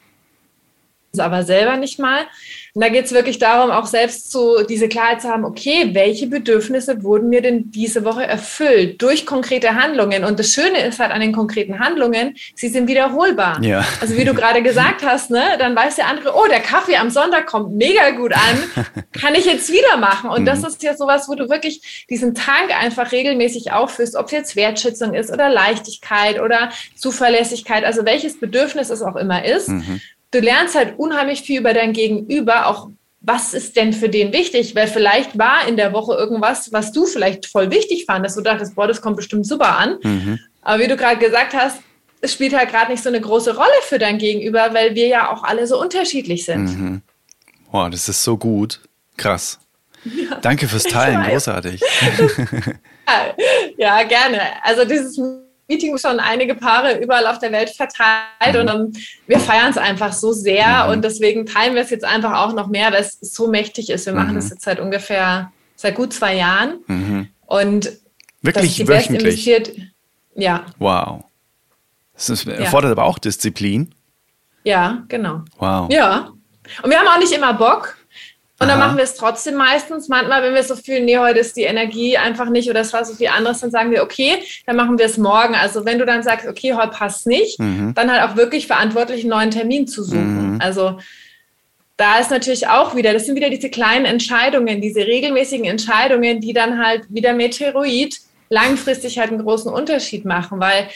aber selber nicht mal. Und da geht es wirklich darum, auch selbst so diese Klarheit zu haben, okay, welche Bedürfnisse wurden mir denn diese Woche erfüllt durch konkrete Handlungen? Und das Schöne ist halt an den konkreten Handlungen, sie sind wiederholbar. Ja. Also wie du gerade gesagt hast, ne, dann weiß der andere, oh, der Kaffee am Sonntag kommt mega gut an, kann ich jetzt wieder machen. Und das mhm. ist ja sowas, wo du wirklich diesen Tank einfach regelmäßig aufführst, ob es jetzt Wertschätzung ist oder Leichtigkeit oder Zuverlässigkeit, also welches Bedürfnis es auch immer ist. Mhm du lernst halt unheimlich viel über dein Gegenüber, auch was ist denn für den wichtig? Weil vielleicht war in der Woche irgendwas, was du vielleicht voll wichtig fandest. Du dachtest, boah, das kommt bestimmt super an. Mhm. Aber wie du gerade gesagt hast, es spielt halt gerade nicht so eine große Rolle für dein Gegenüber, weil wir ja auch alle so unterschiedlich sind. Mhm. Boah, das ist so gut. Krass. Ja. Danke fürs Teilen, großartig. ja, gerne. Also dieses Meeting schon einige Paare überall auf der Welt verteilt und dann, wir feiern es einfach so sehr mhm. und deswegen teilen wir es jetzt einfach auch noch mehr, weil es so mächtig ist. Wir machen mhm. das jetzt seit ungefähr, seit gut zwei Jahren mhm. und wirklich wöchentlich. Ja. Wow. Das erfordert ja. aber auch Disziplin. Ja, genau. Wow. Ja. Und wir haben auch nicht immer Bock. Und dann machen wir es trotzdem meistens. Manchmal, wenn wir so fühlen, nee, heute ist die Energie einfach nicht oder es war so viel anderes, dann sagen wir, okay, dann machen wir es morgen. Also wenn du dann sagst, okay, heute passt nicht, mhm. dann halt auch wirklich verantwortlich einen neuen Termin zu suchen. Mhm. Also da ist natürlich auch wieder, das sind wieder diese kleinen Entscheidungen, diese regelmäßigen Entscheidungen, die dann halt wieder Meteoroid langfristig halt einen großen Unterschied machen, weil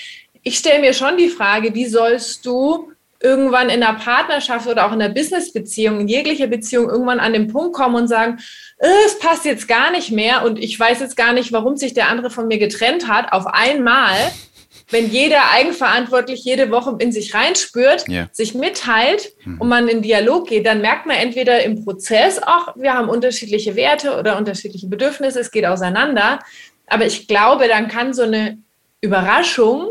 ich stelle mir schon die Frage, wie sollst du irgendwann in einer Partnerschaft oder auch in einer Businessbeziehung, in jeglicher Beziehung irgendwann an den Punkt kommen und sagen, äh, es passt jetzt gar nicht mehr und ich weiß jetzt gar nicht, warum sich der andere von mir getrennt hat, auf einmal. wenn jeder eigenverantwortlich jede Woche in sich reinspürt, yeah. sich mitteilt mhm. und man in Dialog geht, dann merkt man entweder im Prozess auch, wir haben unterschiedliche Werte oder unterschiedliche Bedürfnisse, es geht auseinander. Aber ich glaube, dann kann so eine Überraschung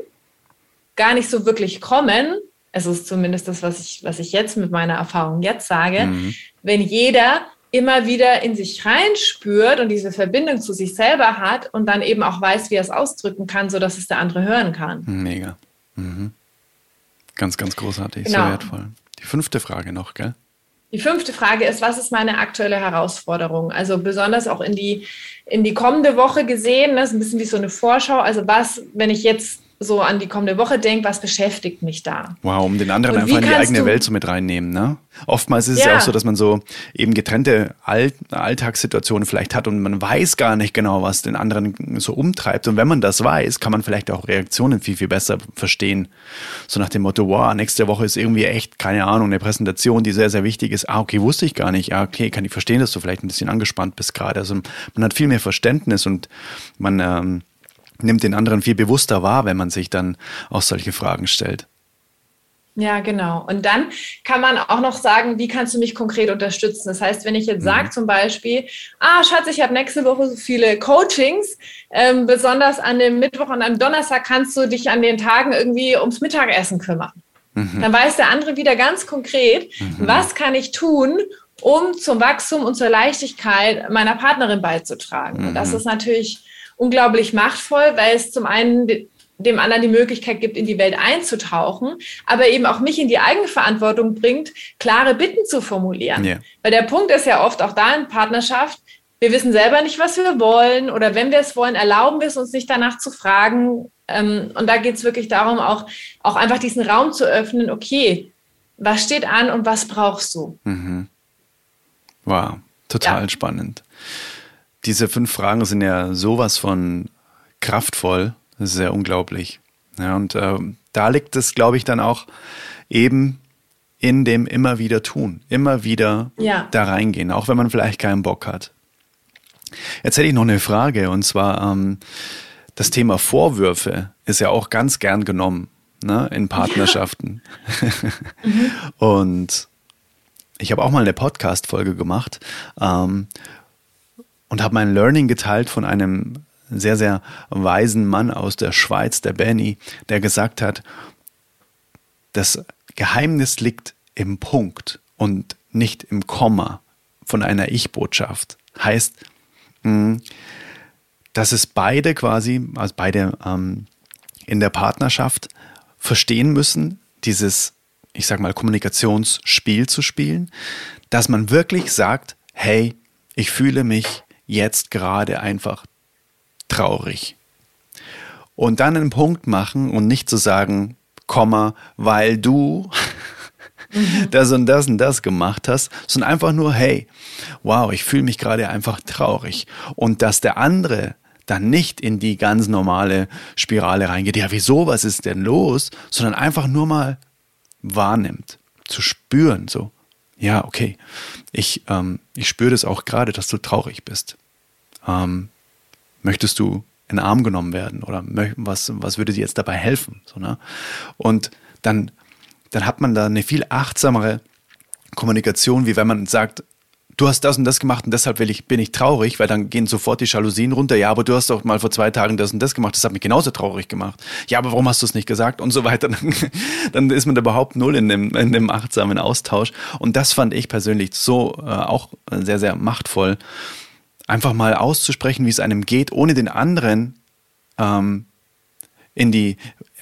gar nicht so wirklich kommen. Es ist zumindest das, was ich, was ich jetzt mit meiner Erfahrung jetzt sage. Mhm. Wenn jeder immer wieder in sich reinspürt und diese Verbindung zu sich selber hat und dann eben auch weiß, wie er es ausdrücken kann, sodass es der andere hören kann. Mega. Mhm. Ganz, ganz großartig, genau. sehr wertvoll. Die fünfte Frage noch, gell? Die fünfte Frage ist, was ist meine aktuelle Herausforderung? Also besonders auch in die, in die kommende Woche gesehen, das ist ein bisschen wie so eine Vorschau. Also was, wenn ich jetzt so an die kommende Woche denke, was beschäftigt mich da? Wow, um den anderen einfach in die eigene Welt so mit reinnehmen, ne? Oftmals ist ja. es ja auch so, dass man so eben getrennte All Alltagssituationen vielleicht hat und man weiß gar nicht genau, was den anderen so umtreibt. Und wenn man das weiß, kann man vielleicht auch Reaktionen viel, viel besser verstehen. So nach dem Motto, wow, nächste Woche ist irgendwie echt, keine Ahnung, eine Präsentation, die sehr, sehr wichtig ist. Ah, okay, wusste ich gar nicht. Ja, okay, kann ich verstehen, dass du vielleicht ein bisschen angespannt bist gerade. Also man hat viel mehr Verständnis und man ähm, nimmt den anderen viel bewusster wahr, wenn man sich dann auch solche Fragen stellt. Ja, genau. Und dann kann man auch noch sagen, wie kannst du mich konkret unterstützen? Das heißt, wenn ich jetzt mhm. sage zum Beispiel, ah, Schatz, ich habe nächste Woche so viele Coachings, ähm, besonders an dem Mittwoch und am Donnerstag kannst du dich an den Tagen irgendwie ums Mittagessen kümmern. Mhm. Dann weiß der andere wieder ganz konkret, mhm. was kann ich tun, um zum Wachstum und zur Leichtigkeit meiner Partnerin beizutragen. Und das mhm. ist natürlich unglaublich machtvoll, weil es zum einen dem anderen die Möglichkeit gibt, in die Welt einzutauchen, aber eben auch mich in die Eigenverantwortung bringt, klare Bitten zu formulieren. Yeah. Weil der Punkt ist ja oft auch da in Partnerschaft, wir wissen selber nicht, was wir wollen oder wenn wir es wollen, erlauben wir es uns nicht danach zu fragen. Ähm, und da geht es wirklich darum, auch, auch einfach diesen Raum zu öffnen, okay, was steht an und was brauchst du? Mhm. Wow, total ja. spannend. Diese fünf Fragen sind ja sowas von kraftvoll. Das ist sehr unglaublich. Ja, und äh, da liegt es, glaube ich, dann auch eben in dem immer wieder tun, immer wieder ja. da reingehen, auch wenn man vielleicht keinen Bock hat. Jetzt hätte ich noch eine Frage und zwar ähm, das Thema Vorwürfe ist ja auch ganz gern genommen ne, in Partnerschaften. Ja. mhm. Und ich habe auch mal eine Podcast-Folge gemacht, ähm, und habe mein Learning geteilt von einem sehr, sehr weisen Mann aus der Schweiz, der Benny, der gesagt hat, das Geheimnis liegt im Punkt und nicht im Komma von einer Ich-Botschaft. Heißt, dass es beide quasi, also beide ähm, in der Partnerschaft verstehen müssen, dieses, ich sag mal, Kommunikationsspiel zu spielen, dass man wirklich sagt, hey, ich fühle mich jetzt gerade einfach traurig. Und dann einen Punkt machen und nicht zu sagen, Komma, weil du mhm. das und das und das gemacht hast, sondern einfach nur, hey, wow, ich fühle mich gerade einfach traurig. Und dass der andere dann nicht in die ganz normale Spirale reingeht, ja, wieso, was ist denn los, sondern einfach nur mal wahrnimmt, zu spüren, so, ja, okay, ich, ähm, ich spüre das auch gerade, dass du traurig bist. Ähm, möchtest du in den Arm genommen werden oder was, was würde dir jetzt dabei helfen? So, ne? Und dann, dann hat man da eine viel achtsamere Kommunikation, wie wenn man sagt, du hast das und das gemacht und deshalb ich, bin ich traurig, weil dann gehen sofort die Jalousien runter. Ja, aber du hast doch mal vor zwei Tagen das und das gemacht, das hat mich genauso traurig gemacht. Ja, aber warum hast du es nicht gesagt und so weiter. Dann, dann ist man da überhaupt null in dem, in dem achtsamen Austausch. Und das fand ich persönlich so äh, auch sehr, sehr machtvoll, einfach mal auszusprechen, wie es einem geht, ohne den anderen ähm, in die,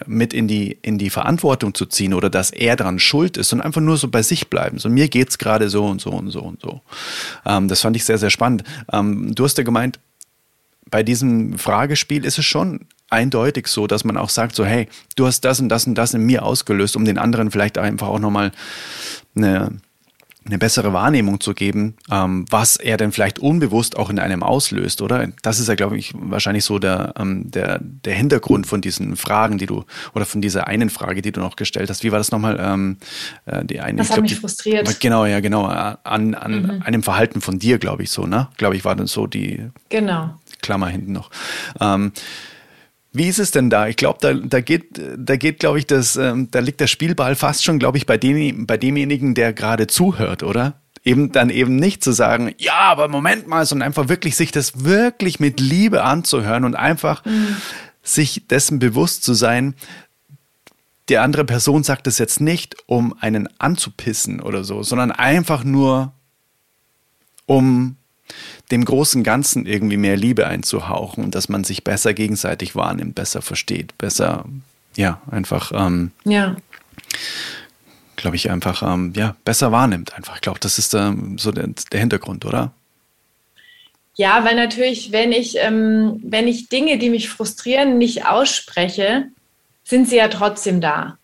mit in die, in die Verantwortung zu ziehen oder dass er dran schuld ist, sondern einfach nur so bei sich bleiben. So, mir geht's gerade so und so und so und so. Ähm, das fand ich sehr, sehr spannend. Ähm, du hast ja gemeint, bei diesem Fragespiel ist es schon eindeutig so, dass man auch sagt, so, hey, du hast das und das und das in mir ausgelöst, um den anderen vielleicht einfach auch nochmal eine, eine bessere Wahrnehmung zu geben, ähm, was er denn vielleicht unbewusst auch in einem auslöst, oder? Das ist ja, glaube ich, wahrscheinlich so der, ähm, der, der Hintergrund von diesen Fragen, die du, oder von dieser einen Frage, die du noch gestellt hast. Wie war das nochmal? Ähm, äh, die eine, das hat glaub, mich die, frustriert. Genau, ja, genau. An, an mhm. einem Verhalten von dir, glaube ich, so, ne? Glaube ich, war dann so die genau. Klammer hinten noch. Ähm, Wie ist es denn da? Ich glaube, da, da geht, da geht, glaube ich, das, ähm, da liegt der Spielball fast schon, glaube ich, bei dem, bei demjenigen, der gerade zuhört, oder? Eben dann eben nicht zu sagen, ja, aber Moment mal, sondern einfach wirklich sich das wirklich mit Liebe anzuhören und einfach mhm. sich dessen bewusst zu sein, die andere Person sagt es jetzt nicht, um einen anzupissen oder so, sondern einfach nur, um dem großen Ganzen irgendwie mehr Liebe einzuhauchen und dass man sich besser gegenseitig wahrnimmt, besser versteht, besser, ja, einfach, ähm, ja. glaube ich, einfach, ähm, ja, besser wahrnimmt einfach. Ich glaube, das ist ähm, so der, der Hintergrund, oder? Ja, weil natürlich, wenn ich, ähm, wenn ich Dinge, die mich frustrieren, nicht ausspreche, sind sie ja trotzdem da.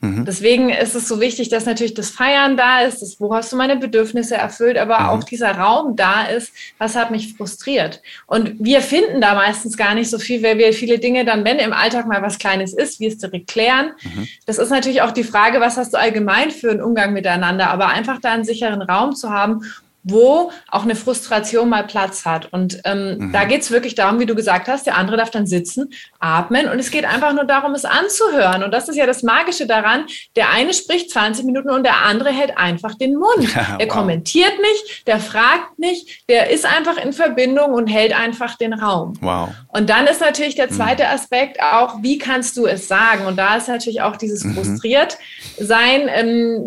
Mhm. Deswegen ist es so wichtig, dass natürlich das Feiern da ist, das, wo hast du meine Bedürfnisse erfüllt, aber mhm. auch dieser Raum da ist, was hat mich frustriert. Und wir finden da meistens gar nicht so viel, weil wir viele Dinge dann, wenn im Alltag mal was Kleines ist, wir es direkt klären. Mhm. Das ist natürlich auch die Frage, was hast du allgemein für einen Umgang miteinander, aber einfach da einen sicheren Raum zu haben, wo auch eine Frustration mal Platz hat. Und ähm, mhm. da geht es wirklich darum, wie du gesagt hast, der andere darf dann sitzen, atmen und es geht einfach nur darum, es anzuhören. Und das ist ja das Magische daran. Der eine spricht 20 Minuten und der andere hält einfach den Mund. Ja, der wow. kommentiert nicht, der fragt nicht, der ist einfach in Verbindung und hält einfach den Raum. Wow. Und dann ist natürlich der mhm. zweite mhm. Aspekt auch, wie kannst du es sagen? Und da ist natürlich auch dieses mhm. frustriert sein. Ähm,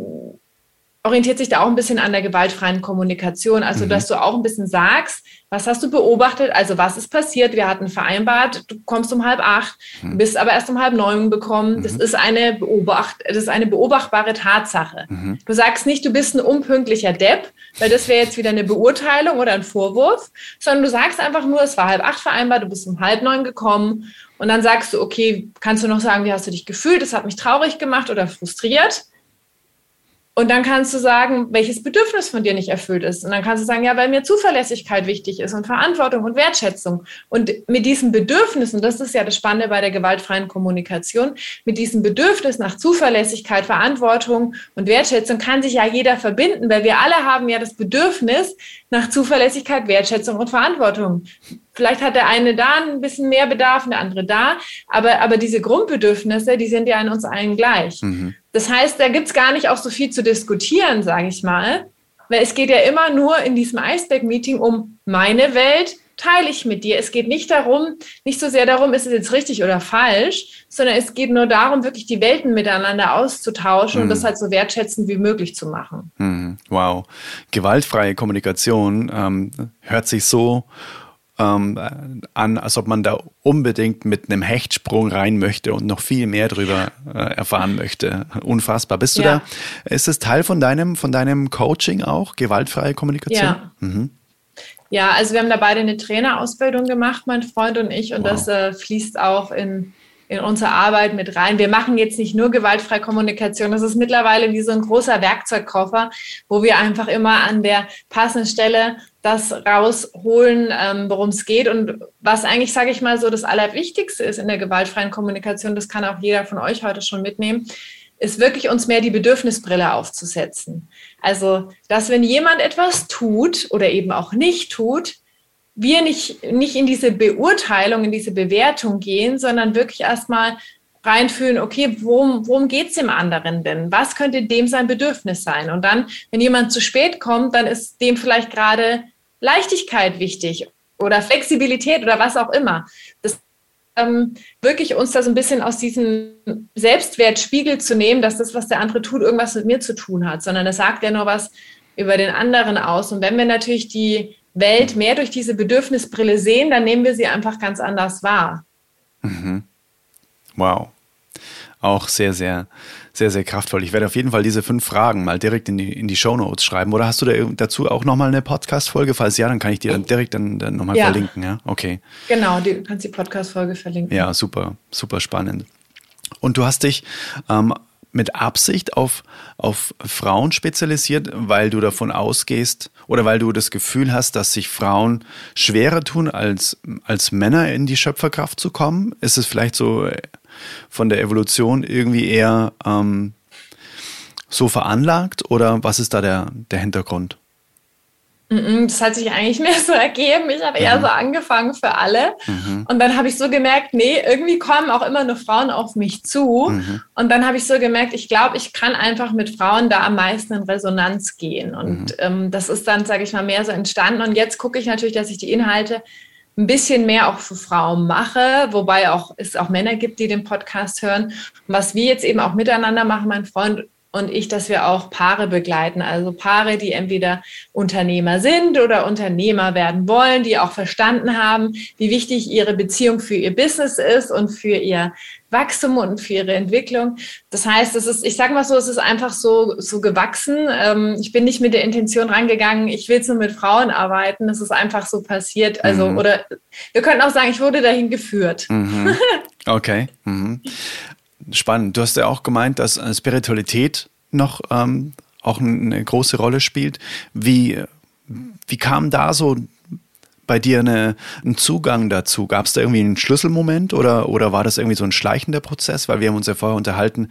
orientiert sich da auch ein bisschen an der gewaltfreien Kommunikation. Also, mhm. dass du auch ein bisschen sagst, was hast du beobachtet? Also, was ist passiert? Wir hatten vereinbart, du kommst um halb acht, mhm. bist aber erst um halb neun bekommen. Mhm. Das ist eine Beobacht, das ist eine beobachtbare Tatsache. Mhm. Du sagst nicht, du bist ein unpünktlicher Depp, weil das wäre jetzt wieder eine Beurteilung oder ein Vorwurf, sondern du sagst einfach nur, es war halb acht vereinbart, du bist um halb neun gekommen. Und dann sagst du, okay, kannst du noch sagen, wie hast du dich gefühlt? Das hat mich traurig gemacht oder frustriert. Und dann kannst du sagen, welches Bedürfnis von dir nicht erfüllt ist. Und dann kannst du sagen, ja, weil mir Zuverlässigkeit wichtig ist und Verantwortung und Wertschätzung. Und mit diesen Bedürfnissen, das ist ja das Spannende bei der gewaltfreien Kommunikation, mit diesem Bedürfnis nach Zuverlässigkeit, Verantwortung und Wertschätzung kann sich ja jeder verbinden, weil wir alle haben ja das Bedürfnis nach Zuverlässigkeit, Wertschätzung und Verantwortung. Vielleicht hat der eine da ein bisschen mehr Bedarf, der andere da, aber, aber diese Grundbedürfnisse, die sind ja in uns allen gleich. Mhm. Das heißt, da gibt es gar nicht auch so viel zu diskutieren, sage ich mal, weil es geht ja immer nur in diesem Iceberg-Meeting um meine Welt, teile ich mit dir. Es geht nicht darum, nicht so sehr darum, ist es jetzt richtig oder falsch, sondern es geht nur darum, wirklich die Welten miteinander auszutauschen mhm. und das halt so wertschätzend wie möglich zu machen. Mhm. Wow. Gewaltfreie Kommunikation ähm, hört sich so ähm, an, als ob man da unbedingt mit einem Hechtsprung rein möchte und noch viel mehr darüber äh, erfahren möchte. Unfassbar. Bist du ja. da? Ist es Teil von deinem, von deinem Coaching auch, gewaltfreie Kommunikation? Ja. Mhm. Ja, also wir haben da beide eine Trainerausbildung gemacht, mein Freund und ich, und wow. das äh, fließt auch in in unsere Arbeit mit rein. Wir machen jetzt nicht nur gewaltfreie Kommunikation, das ist mittlerweile wie so ein großer Werkzeugkoffer, wo wir einfach immer an der passenden Stelle das rausholen, ähm, worum es geht und was eigentlich, sage ich mal, so das Allerwichtigste ist in der gewaltfreien Kommunikation, das kann auch jeder von euch heute schon mitnehmen, ist wirklich uns mehr die Bedürfnisbrille aufzusetzen. Also, dass wenn jemand etwas tut oder eben auch nicht tut, wir nicht, nicht in diese Beurteilung, in diese Bewertung gehen, sondern wirklich erstmal reinfühlen, okay, worum, worum geht es dem anderen denn? Was könnte dem sein Bedürfnis sein? Und dann, wenn jemand zu spät kommt, dann ist dem vielleicht gerade Leichtigkeit wichtig oder Flexibilität oder was auch immer. Das ähm, wirklich uns da so ein bisschen aus diesem Selbstwertspiegel zu nehmen, dass das, was der andere tut, irgendwas mit mir zu tun hat, sondern das sagt ja nur was über den anderen aus. Und wenn wir natürlich die Welt mehr durch diese Bedürfnisbrille sehen, dann nehmen wir sie einfach ganz anders wahr. Mhm. Wow. Auch sehr, sehr, sehr, sehr kraftvoll. Ich werde auf jeden Fall diese fünf Fragen mal direkt in die, in die Show Notes schreiben. Oder hast du da dazu auch nochmal eine Podcast-Folge? Falls ja, dann kann ich die dann direkt dann, dann nochmal ja. verlinken. Ja, okay. Genau, du kannst die Podcast-Folge verlinken. Ja, super, super spannend. Und du hast dich ähm, mit Absicht auf, auf Frauen spezialisiert, weil du davon ausgehst oder weil du das Gefühl hast, dass sich Frauen schwerer tun, als, als Männer in die Schöpferkraft zu kommen? Ist es vielleicht so äh, von der Evolution irgendwie eher ähm, so veranlagt oder was ist da der, der Hintergrund? Das hat sich eigentlich mehr so ergeben. Ich habe eher mhm. so angefangen für alle. Mhm. Und dann habe ich so gemerkt, nee, irgendwie kommen auch immer nur Frauen auf mich zu. Mhm. Und dann habe ich so gemerkt, ich glaube, ich kann einfach mit Frauen da am meisten in Resonanz gehen. Und mhm. ähm, das ist dann, sage ich mal, mehr so entstanden. Und jetzt gucke ich natürlich, dass ich die Inhalte ein bisschen mehr auch für Frauen mache, wobei auch, es auch Männer gibt, die den Podcast hören. Und was wir jetzt eben auch miteinander machen, mein Freund und ich, dass wir auch Paare begleiten. Also Paare, die entweder Unternehmer sind oder Unternehmer werden wollen, die auch verstanden haben, wie wichtig ihre Beziehung für ihr Business ist und für ihr Wachstum und für ihre Entwicklung. Das heißt, es ist, ich sage mal so, es ist einfach so, so gewachsen. Ähm, ich bin nicht mit der Intention rangegangen, ich will nur mit Frauen arbeiten. Es ist einfach so passiert. Also, mhm. oder wir könnten auch sagen, ich wurde dahin geführt. Mhm. Okay. Mhm spannend. Du hast ja auch gemeint, dass äh, Spiritualität noch ähm, auch eine große Rolle spielt. Wie, wie kam da so bei dir eine, ein Zugang dazu? Gab es da irgendwie einen Schlüsselmoment oder, oder war das irgendwie so ein schleichender Prozess? Weil wir haben uns ja vorher unterhalten,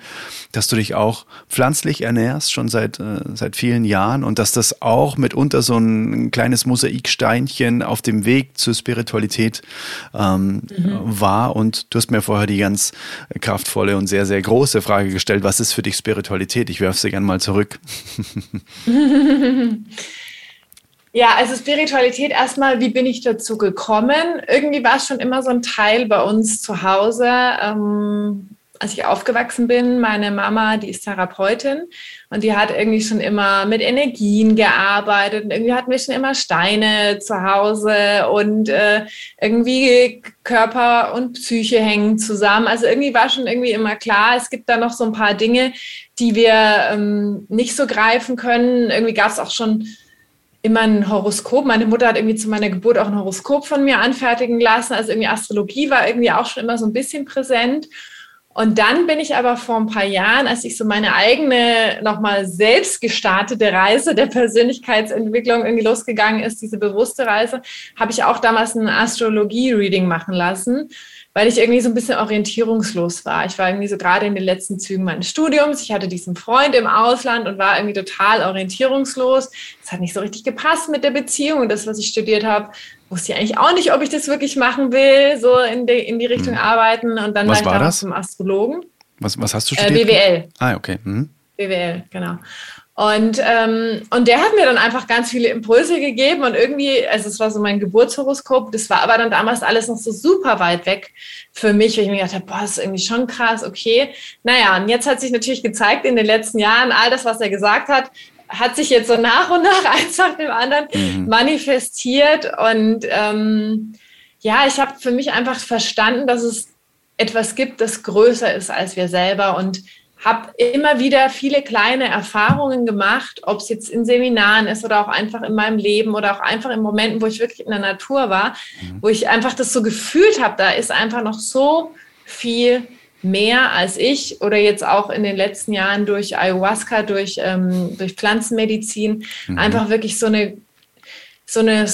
dass du dich auch pflanzlich ernährst, schon seit, äh, seit vielen Jahren und dass das auch mitunter so ein kleines Mosaiksteinchen auf dem Weg zur Spiritualität ähm, mhm. war. Und du hast mir vorher die ganz kraftvolle und sehr, sehr große Frage gestellt, was ist für dich Spiritualität? Ich werfe sie gerne mal zurück. Ja, also Spiritualität erstmal, wie bin ich dazu gekommen? Irgendwie war es schon immer so ein Teil bei uns zu Hause. Ähm, als ich aufgewachsen bin, meine Mama, die ist Therapeutin und die hat irgendwie schon immer mit Energien gearbeitet und irgendwie hatten wir schon immer Steine zu Hause und äh, irgendwie Körper und Psyche hängen zusammen. Also irgendwie war schon irgendwie immer klar, es gibt da noch so ein paar Dinge, die wir ähm, nicht so greifen können. Irgendwie gab es auch schon immer ein Horoskop. Meine Mutter hat irgendwie zu meiner Geburt auch ein Horoskop von mir anfertigen lassen. Also irgendwie Astrologie war irgendwie auch schon immer so ein bisschen präsent. Und dann bin ich aber vor ein paar Jahren, als ich so meine eigene nochmal selbst gestartete Reise der Persönlichkeitsentwicklung irgendwie losgegangen ist, diese bewusste Reise, habe ich auch damals ein Astrologie-Reading machen lassen weil ich irgendwie so ein bisschen orientierungslos war. Ich war irgendwie so gerade in den letzten Zügen meines Studiums. Ich hatte diesen Freund im Ausland und war irgendwie total orientierungslos. Es hat nicht so richtig gepasst mit der Beziehung und das, was ich studiert habe, wusste ich eigentlich auch nicht, ob ich das wirklich machen will, so in die, in die Richtung hm. arbeiten. Und dann was war ich das? zum Astrologen. Was, was hast du äh, studiert? Äh, BWL. Ah, okay. Mhm. BWL, genau. Und, ähm, und der hat mir dann einfach ganz viele Impulse gegeben und irgendwie, also es war so mein Geburtshoroskop, das war aber dann damals alles noch so super weit weg für mich, weil ich mir gedacht habe, boah, das ist irgendwie schon krass, okay. Naja, und jetzt hat sich natürlich gezeigt in den letzten Jahren, all das, was er gesagt hat, hat sich jetzt so nach und nach eins nach dem anderen mhm. manifestiert und ähm, ja, ich habe für mich einfach verstanden, dass es etwas gibt, das größer ist als wir selber und habe immer wieder viele kleine Erfahrungen gemacht, ob es jetzt in Seminaren ist oder auch einfach in meinem Leben oder auch einfach in Momenten, wo ich wirklich in der Natur war, mhm. wo ich einfach das so gefühlt habe, da ist einfach noch so viel mehr als ich oder jetzt auch in den letzten Jahren durch Ayahuasca, durch, ähm, durch Pflanzenmedizin, mhm. einfach wirklich so eine, so eine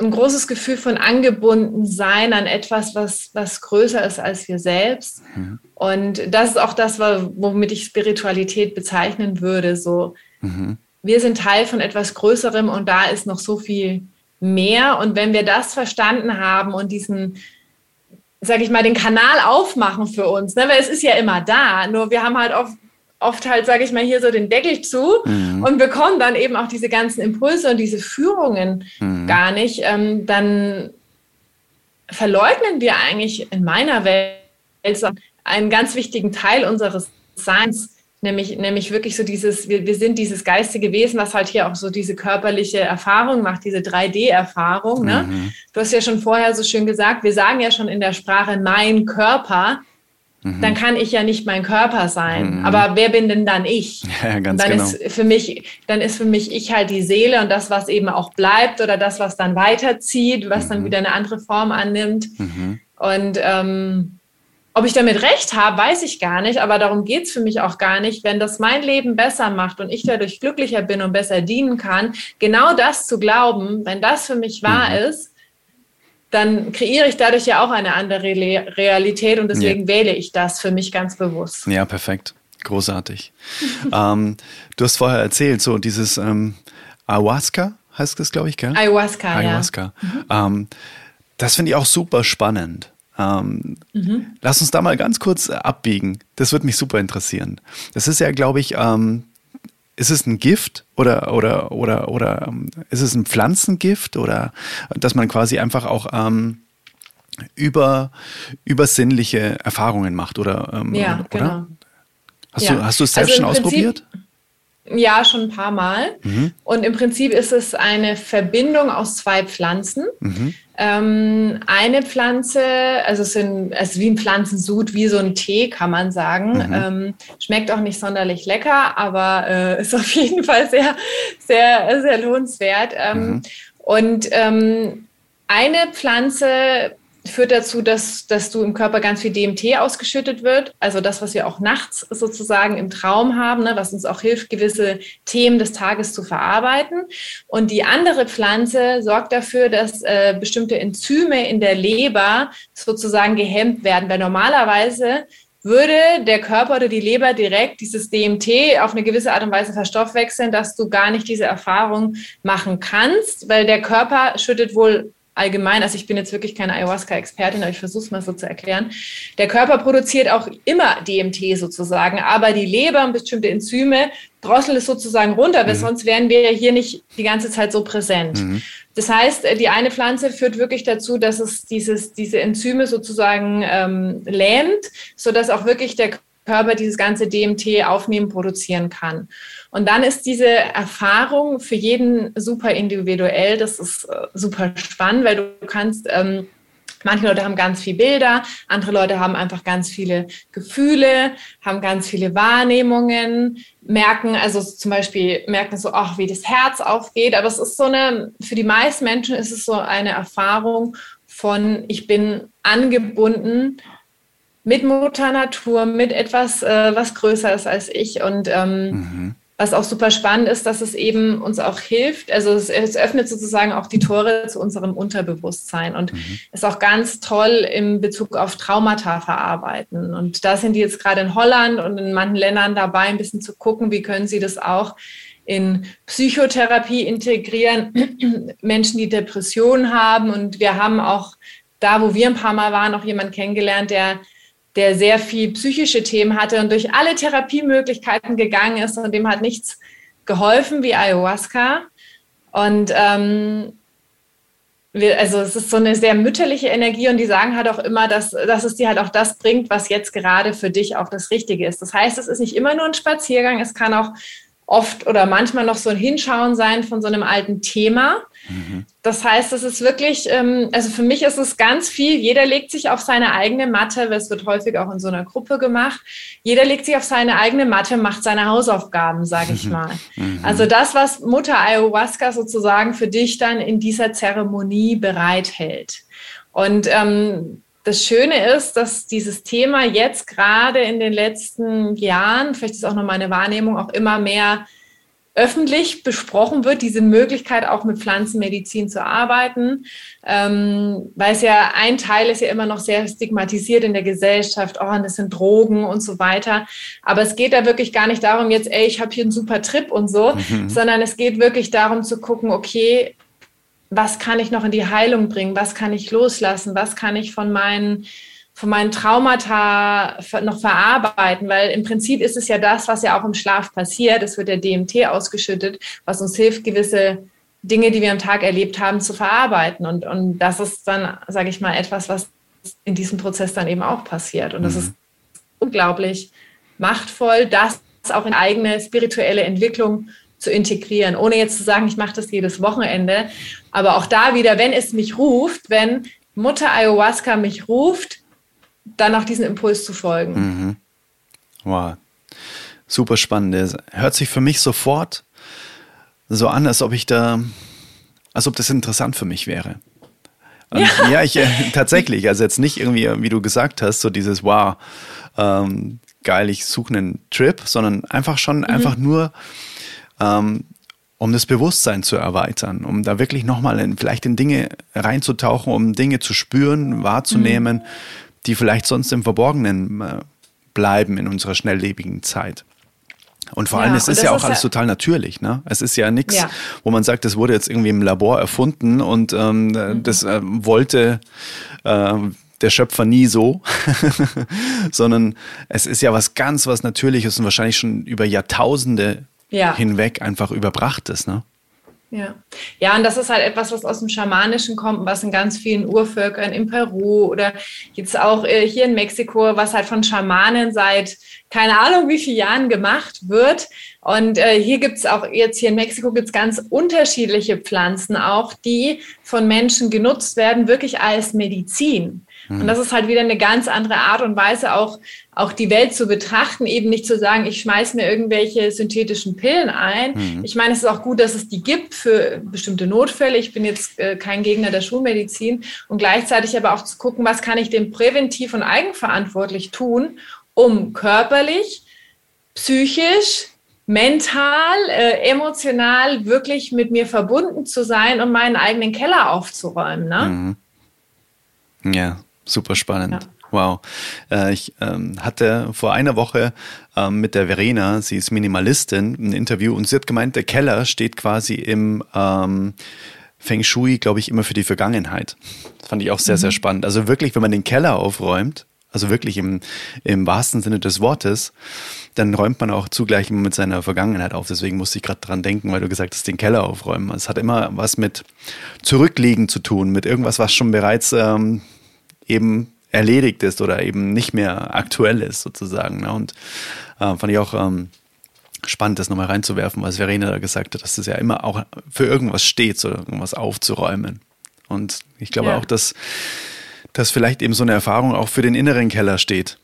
ein großes Gefühl von angebunden sein an etwas, was, was größer ist als wir selbst. Mhm. Und das ist auch das, womit ich Spiritualität bezeichnen würde. So, mhm. wir sind Teil von etwas Größerem und da ist noch so viel mehr. Und wenn wir das verstanden haben und diesen, sag ich mal, den Kanal aufmachen für uns, ne, weil es ist ja immer da, nur wir haben halt oft oft halt, sage ich mal, hier so den Deckel zu mhm. und bekommen dann eben auch diese ganzen Impulse und diese Führungen mhm. gar nicht, ähm, dann verleugnen wir eigentlich in meiner Welt einen ganz wichtigen Teil unseres Seins, nämlich, nämlich wirklich so dieses, wir, wir sind dieses geistige Wesen, was halt hier auch so diese körperliche Erfahrung macht, diese 3D-Erfahrung. Ne? Mhm. Du hast ja schon vorher so schön gesagt, wir sagen ja schon in der Sprache mein Körper mhm. dann kann ich ja nicht mein Körper sein. Mhm. Aber wer bin denn dann ich? Ja, ganz dann genau. ist für mich, dann ist für mich ich halt die Seele und das, was eben auch bleibt oder das, was dann weiterzieht, was mhm. dann wieder eine andere Form annimmt. Mhm. Und ähm, ob ich damit recht habe, weiß ich gar nicht, aber darum geht es für mich auch gar nicht. Wenn das mein Leben besser macht und ich dadurch glücklicher bin und besser dienen kann, genau das zu glauben, wenn das für mich wahr mhm. ist, dann kreiere ich dadurch ja auch eine andere Realität und deswegen ja. wähle ich das für mich ganz bewusst. Ja, perfekt. Großartig. ähm, du hast vorher erzählt, so dieses ähm, Ayahuasca heißt das, glaube ich, gell? Ayahuasca, Ayahuasca. Ja. Mhm. Ähm, das finde ich auch super spannend. Ähm, mhm. Lass uns da mal ganz kurz abbiegen. Das würde mich super interessieren. Das ist ja, glaube ich, ähm, ist es ein Gift oder oder oder oder ähm, ist es ein Pflanzengift oder dass man quasi einfach auch ähm, über übersinnliche Erfahrungen macht oder ähm, ja, oder? Genau. Hast ja. du hast du es selbst also schon ausprobiert? Ja, schon ein paar Mal. Mhm. Und im Prinzip ist es eine Verbindung aus zwei Pflanzen. Mhm. Ähm, eine Pflanze, also es sind also wie ein Pflanzensud, wie so ein Tee, kann man sagen. Mhm. Ähm, schmeckt auch nicht sonderlich lecker, aber äh, ist auf jeden Fall sehr, sehr, sehr lohnenswert. Ähm, mhm. und ähm, eine Pflanze führt dazu, dass, dass du im Körper ganz viel DMT ausgeschüttet wird. Also das, was wir auch nachts sozusagen im Traum haben, ne, was uns auch hilft, gewisse Themen des Tages zu verarbeiten. Und die andere Pflanze sorgt dafür, dass äh, bestimmte Enzyme in der Leber sozusagen gehemmt werden. Weil normalerweise würde der Körper oder die Leber direkt dieses DMT auf eine gewisse Art und Weise verstoffwechseln, dass du gar nicht diese Erfahrung machen kannst, weil der Körper schüttet wohl allgemein, also ich bin jetzt wirklich keine Ayahuasca-Expertin, aber ich versuche es mal so zu erklären. Der Körper produziert auch immer DMT sozusagen, aber die Leber und bestimmte Enzyme drosseln es sozusagen runter, weil mhm. sonst wären wir ja hier nicht die ganze Zeit so präsent. Mhm. Das heißt, die eine Pflanze führt wirklich dazu, dass es dieses, diese Enzyme sozusagen ähm, lähmt, sodass auch wirklich der Körper dieses ganze DMT aufnehmen, produzieren kann. Und dann ist diese Erfahrung für jeden super individuell. Das ist äh, super spannend, weil du kannst, ähm, manche Leute haben ganz viele Bilder, andere Leute haben einfach ganz viele Gefühle, haben ganz viele Wahrnehmungen, merken, also zum Beispiel merken so, ach, wie das Herz aufgeht. Aber es ist so eine, für die meisten Menschen ist es so eine Erfahrung von, ich bin angebunden mit Mutter Natur, mit etwas, äh, was größer ist als ich. Und ähm, mhm. Was auch super spannend ist, dass es eben uns auch hilft. Also es, es öffnet sozusagen auch die Tore zu unserem Unterbewusstsein und mhm. ist auch ganz toll im Bezug auf Traumata verarbeiten. Und da sind die jetzt gerade in Holland und in manchen Ländern dabei, ein bisschen zu gucken, wie können sie das auch in Psychotherapie integrieren, Menschen, die Depressionen haben. Und wir haben auch da, wo wir ein paar Mal waren, auch jemanden kennengelernt, der der sehr viel psychische Themen hatte und durch alle Therapiemöglichkeiten gegangen ist und dem hat nichts geholfen wie Ayahuasca. Und ähm, wir, also es ist so eine sehr mütterliche Energie und die sagen halt auch immer, dass, dass es dir halt auch das bringt, was jetzt gerade für dich auch das Richtige ist. Das heißt, es ist nicht immer nur ein Spaziergang, es kann auch oft oder manchmal noch so ein Hinschauen sein von so einem alten Thema. Mhm. Das heißt, es ist wirklich, ähm, also für mich ist es ganz viel, jeder legt sich auf seine eigene Matte, es wird häufig auch in so einer Gruppe gemacht, jeder legt sich auf seine eigene Matte, macht seine Hausaufgaben, sage ich mal. Mhm. Also das, was Mutter Ayahuasca sozusagen für dich dann in dieser Zeremonie bereithält. Und ähm, das Schöne ist, dass dieses Thema jetzt gerade in den letzten Jahren, vielleicht ist auch noch meine Wahrnehmung, auch immer mehr öffentlich besprochen wird, diese Möglichkeit auch mit Pflanzenmedizin zu arbeiten, ähm, weil es ja ein Teil ist ja immer noch sehr stigmatisiert in der Gesellschaft, oh, das sind Drogen und so weiter. Aber es geht da wirklich gar nicht darum, jetzt, ey, ich habe hier einen super Trip und so, mhm. sondern es geht wirklich darum zu gucken, okay, was kann ich noch in die Heilung bringen, was kann ich loslassen, was kann ich von meinen, von meinen Traumata noch verarbeiten, weil im Prinzip ist es ja das, was ja auch im Schlaf passiert. Es wird der DMT ausgeschüttet, was uns hilft, gewisse Dinge, die wir am Tag erlebt haben, zu verarbeiten. Und, und das ist dann, sage ich mal, etwas, was in diesem Prozess dann eben auch passiert. Und das mhm. ist unglaublich machtvoll, das auch in eigene spirituelle Entwicklung zu integrieren, ohne jetzt zu sagen, ich mache das jedes Wochenende. Aber auch da wieder, wenn es mich ruft, wenn Mutter Ayahuasca mich ruft, dann auch diesen Impuls zu folgen. Mhm. Wow, super spannend. Hört sich für mich sofort so an, als ob ich da, als ob das interessant für mich wäre. Und ja. ja, ich äh, tatsächlich, also jetzt nicht irgendwie, wie du gesagt hast, so dieses Wow, ähm, geil, ich suche einen Trip, sondern einfach schon mhm. einfach nur ähm, um das Bewusstsein zu erweitern, um da wirklich nochmal in, vielleicht in Dinge reinzutauchen, um Dinge zu spüren, wahrzunehmen, mhm. die vielleicht sonst im Verborgenen äh, bleiben in unserer schnelllebigen Zeit. Und vor allem, ja, es ist ja auch ist alles ja total natürlich. Ne? Es ist ja nichts, ja. wo man sagt, das wurde jetzt irgendwie im Labor erfunden und ähm, mhm. das äh, wollte äh, der Schöpfer nie so, sondern es ist ja was ganz was Natürliches und wahrscheinlich schon über Jahrtausende hinweg einfach überbrachtes. Ne? Ja. ja, und das ist halt etwas, was aus dem Schamanischen kommt, was in ganz vielen Urvölkern in Peru oder jetzt auch äh, hier in Mexiko, was halt von Schamanen seit keine Ahnung wie vielen Jahren gemacht wird. Und äh, hier gibt's auch, jetzt hier in Mexiko gibt's ganz unterschiedliche Pflanzen auch, die von Menschen genutzt werden, wirklich als Medizin. Und das ist halt wieder eine ganz andere Art und Weise, auch, auch die Welt zu betrachten, eben nicht zu sagen, ich schmeiß mir irgendwelche synthetischen Pillen ein. Mhm. Ich meine, es ist auch gut, dass es die gibt für bestimmte Notfälle. Ich bin jetzt äh, kein Gegner der Schulmedizin und gleichzeitig aber auch zu gucken, was kann ich denn präventiv und eigenverantwortlich tun, um körperlich, psychisch, mental, äh, emotional wirklich mit mir verbunden zu sein, um meinen eigenen Keller aufzuräumen. Ne? Mhm. Ja, Super spannend. Ja. Wow. Äh, ich ähm, hatte vor einer Woche ähm, mit der Verena, sie ist Minimalistin, ein Interview und sie hat gemeint, der Keller steht quasi im ähm, Feng Shui, glaube ich, immer für die Vergangenheit. Das fand ich auch sehr, mhm. sehr spannend. Also wirklich, wenn man den Keller aufräumt, also wirklich im, im wahrsten Sinne des Wortes, dann räumt man auch zugleich mit seiner Vergangenheit auf. Deswegen musste ich gerade dran denken, weil du gesagt hast, den Keller aufräumen. Es hat immer was mit Zurückliegen zu tun, mit irgendwas, was schon bereits ähm, eben erledigt ist oder eben nicht mehr aktuell ist sozusagen. Ne? Und äh, fand ich auch ähm, spannend, das nochmal reinzuwerfen, was Verena da gesagt hat, dass es ja immer auch für irgendwas steht, so irgendwas aufzuräumen. Und ich glaube ja. auch, dass, dass vielleicht eben so eine Erfahrung auch für den inneren Keller steht.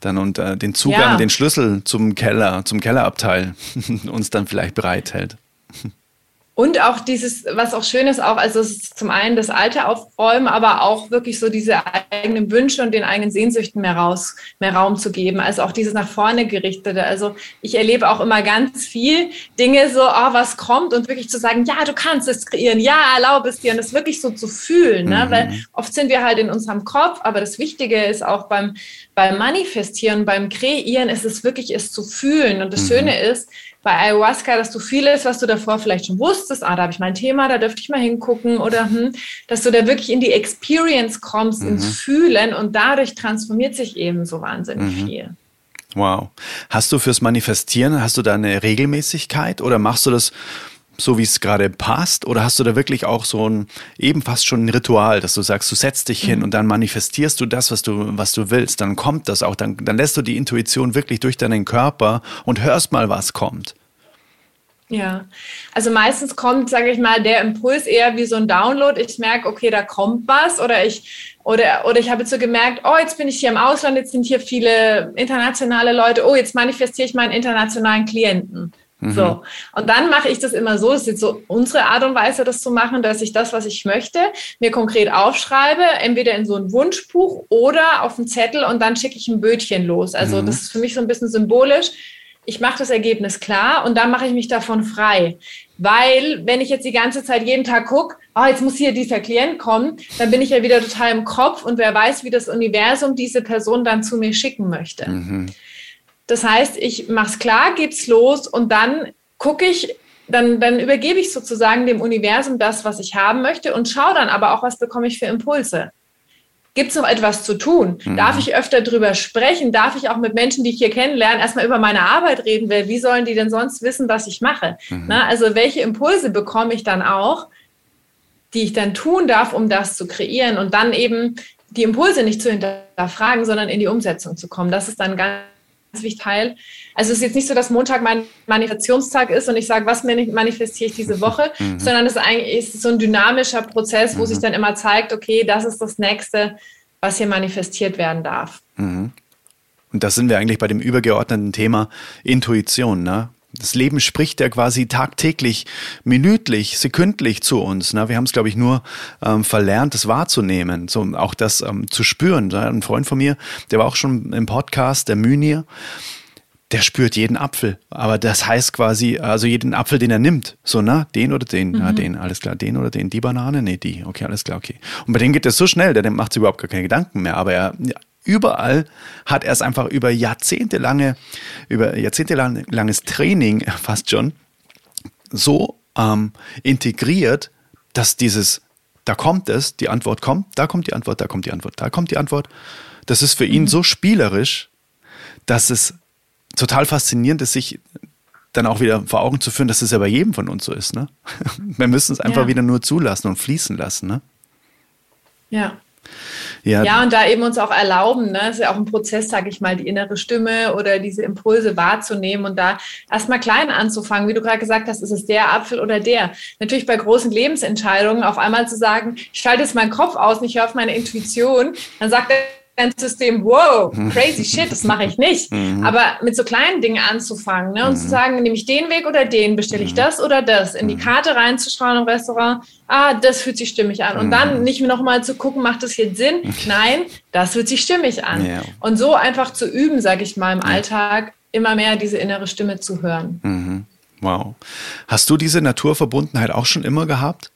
Dann und äh, den Zugang, ja. den Schlüssel zum Keller, zum Kellerabteil uns dann vielleicht bereithält. Und auch dieses, was auch schön ist, auch, also es ist zum einen das Alter aufräumen, aber auch wirklich so diese eigenen Wünsche und den eigenen Sehnsüchten mehr raus, mehr Raum zu geben. Also auch dieses nach vorne gerichtete. Also ich erlebe auch immer ganz viel Dinge so, oh, was kommt und wirklich zu sagen, ja, du kannst es kreieren, ja, erlaube es dir und das wirklich so zu fühlen. Ne? Mhm. Weil oft sind wir halt in unserem Kopf, aber das Wichtige ist auch beim, beim Manifestieren, beim Kreieren, ist es wirklich, es zu fühlen. Und das mhm. Schöne ist, bei Ayahuasca, dass du vieles, was du davor vielleicht schon wusstest, ah, da habe ich mein Thema, da dürfte ich mal hingucken oder hm, dass du da wirklich in die Experience kommst, mhm. ins Fühlen und dadurch transformiert sich eben so wahnsinnig mhm. viel. Wow. Hast du fürs Manifestieren, hast du da eine Regelmäßigkeit oder machst du das so, wie es gerade passt? Oder hast du da wirklich auch so ein, eben fast schon ein Ritual, dass du sagst, du setzt dich hin mhm. und dann manifestierst du das, was du, was du willst. Dann kommt das auch, dann, dann lässt du die Intuition wirklich durch deinen Körper und hörst mal, was kommt. Ja, also meistens kommt, sage ich mal, der Impuls eher wie so ein Download. Ich merke, okay, da kommt was oder ich oder oder ich habe jetzt so gemerkt, oh, jetzt bin ich hier im Ausland, jetzt sind hier viele internationale Leute. Oh, jetzt manifestiere ich meinen internationalen Klienten. Mhm. So. Und dann mache ich das immer so, das ist jetzt so unsere Art und Weise, das zu machen, dass ich das, was ich möchte, mir konkret aufschreibe, entweder in so ein Wunschbuch oder auf einen Zettel und dann schicke ich ein Bötchen los. Also mhm. das ist für mich so ein bisschen symbolisch. Ich mache das Ergebnis klar und dann mache ich mich davon frei. Weil, wenn ich jetzt die ganze Zeit jeden Tag gucke, oh, jetzt muss hier dieser Klient kommen, dann bin ich ja wieder total im Kopf und wer weiß, wie das Universum diese Person dann zu mir schicken möchte. Mhm. Das heißt, ich mache es klar, geht's los und dann gucke ich, dann, dann übergebe ich sozusagen dem Universum das, was ich haben möchte und schaue dann aber auch, was bekomme ich für Impulse. Gibt es noch etwas zu tun? Mhm. Darf ich öfter drüber sprechen? Darf ich auch mit Menschen, die ich hier kennenlerne, erstmal über meine Arbeit reden? Weil wie sollen die denn sonst wissen, was ich mache? Mhm. Na, also welche Impulse bekomme ich dann auch, die ich dann tun darf, um das zu kreieren und dann eben die Impulse nicht zu hinterfragen, sondern in die Umsetzung zu kommen. Das ist dann ganz wichtig Teil. Also es ist jetzt nicht so, dass Montag mein Manifestationstag ist und ich sage, was manifestiere ich diese Woche, mhm. sondern es ist eigentlich so ein dynamischer Prozess, wo mhm. sich dann immer zeigt, okay, das ist das Nächste, was hier manifestiert werden darf. Mhm. Und da sind wir eigentlich bei dem übergeordneten Thema Intuition, ne? Das Leben spricht ja quasi tagtäglich, minütlich, sekündlich zu uns. Ne? Wir haben es, glaube ich, nur ähm, verlernt, das wahrzunehmen, so auch das ähm, zu spüren. Ein Freund von mir, der war auch schon im Podcast, der Mynir, der spürt jeden Apfel. Aber das heißt quasi, also jeden Apfel, den er nimmt. So, na, den oder den, mhm. na, den, alles klar, den oder den, die Banane, nee, die, okay, alles klar, okay. Und bei denen geht das so schnell, der macht sich überhaupt gar keine Gedanken mehr. Aber er überall hat er es einfach über jahrzehntelange, über jahrzehntelanges Training fast schon so ähm, integriert, dass dieses, da kommt es, die Antwort kommt, da kommt die Antwort, da kommt die Antwort, da kommt die Antwort. Das ist für ihn mhm. so spielerisch, dass es total faszinierend ist, sich dann auch wieder vor Augen zu führen, dass es ja bei jedem von uns so ist. Ne? Wir müssen es einfach ja. wieder nur zulassen und fließen lassen. Ne? Ja. Ja. ja, und da eben uns auch erlauben, ne, ist ja auch ein Prozess, sage ich mal, die innere Stimme oder diese Impulse wahrzunehmen und da erstmal klein anzufangen. Wie du gerade gesagt hast, ist es der Apfel oder der. Natürlich bei großen Lebensentscheidungen auf einmal zu sagen, ich schalte jetzt meinen Kopf aus und ich höre auf meine Intuition, dann sagt er, System, wow, crazy shit, das mache ich nicht. Mhm. Aber mit so kleinen Dingen anzufangen ne, und zu mhm. sagen, nehme ich den Weg oder den, bestelle ich mhm. das oder das, in die Karte reinzuschauen im Restaurant, ah, das fühlt sich stimmig an. Und dann nicht mehr nochmal zu gucken, macht das jetzt Sinn? Nein, das fühlt sich stimmig an. Ja. Und so einfach zu üben, sage ich mal, im Alltag, immer mehr diese innere Stimme zu hören. Mhm. Wow. Hast du diese Naturverbundenheit auch schon immer gehabt?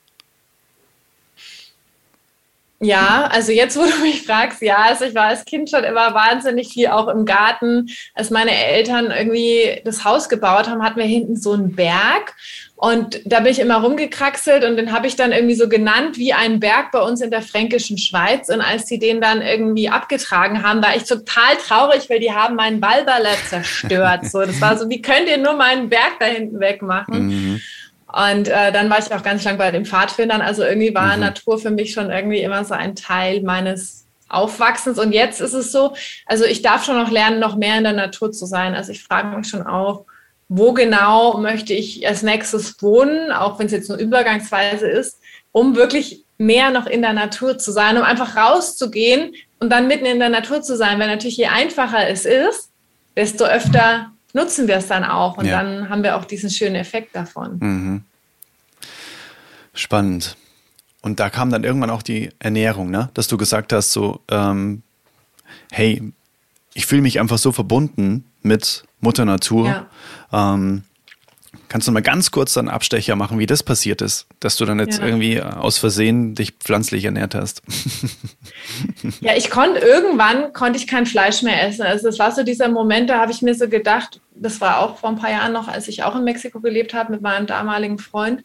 Ja, also jetzt, wo du mich fragst, ja, also ich war als Kind schon immer wahnsinnig viel auch im Garten. Als meine Eltern irgendwie das Haus gebaut haben, hatten wir hinten so einen Berg. Und da bin ich immer rumgekraxelt und den habe ich dann irgendwie so genannt wie einen Berg bei uns in der fränkischen Schweiz. Und als die den dann irgendwie abgetragen haben, war ich total traurig, weil die haben meinen Ballballer zerstört. So, das war so, wie könnt ihr nur meinen Berg da hinten wegmachen? Mhm. Und äh, dann war ich auch ganz lang bei den Pfadfindern. Also irgendwie war mhm. Natur für mich schon irgendwie immer so ein Teil meines Aufwachsens. Und jetzt ist es so, also ich darf schon noch lernen, noch mehr in der Natur zu sein. Also ich frage mich schon auch, wo genau möchte ich als nächstes wohnen, auch wenn es jetzt nur übergangsweise ist, um wirklich mehr noch in der Natur zu sein, um einfach rauszugehen und dann mitten in der Natur zu sein. Weil natürlich je einfacher es ist, desto öfter nutzen wir es dann auch und ja. dann haben wir auch diesen schönen Effekt davon. Mhm. Spannend. Und da kam dann irgendwann auch die Ernährung, ne? dass du gesagt hast, so, ähm, hey, ich fühle mich einfach so verbunden mit Mutter Natur. Ja. Ähm, Kannst du mal ganz kurz dann Abstecher machen, wie das passiert ist, dass du dann jetzt ja. irgendwie aus Versehen dich pflanzlich ernährt hast? Ja, ich konnte irgendwann konnte ich kein Fleisch mehr essen. Also das war so dieser Moment, da habe ich mir so gedacht, das war auch vor ein paar Jahren noch, als ich auch in Mexiko gelebt habe mit meinem damaligen Freund.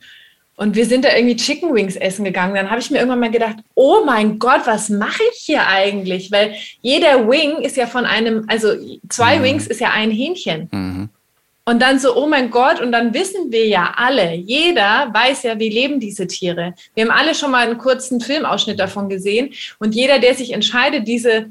Und wir sind da irgendwie Chicken Wings essen gegangen. Dann habe ich mir irgendwann mal gedacht, oh mein Gott, was mache ich hier eigentlich? Weil jeder Wing ist ja von einem, also zwei mhm. Wings ist ja ein Hähnchen. Mhm. Und dann so, oh mein Gott, und dann wissen wir ja alle, jeder weiß ja, wie leben diese Tiere. Wir haben alle schon mal einen kurzen Filmausschnitt davon gesehen. Und jeder, der sich entscheidet, diese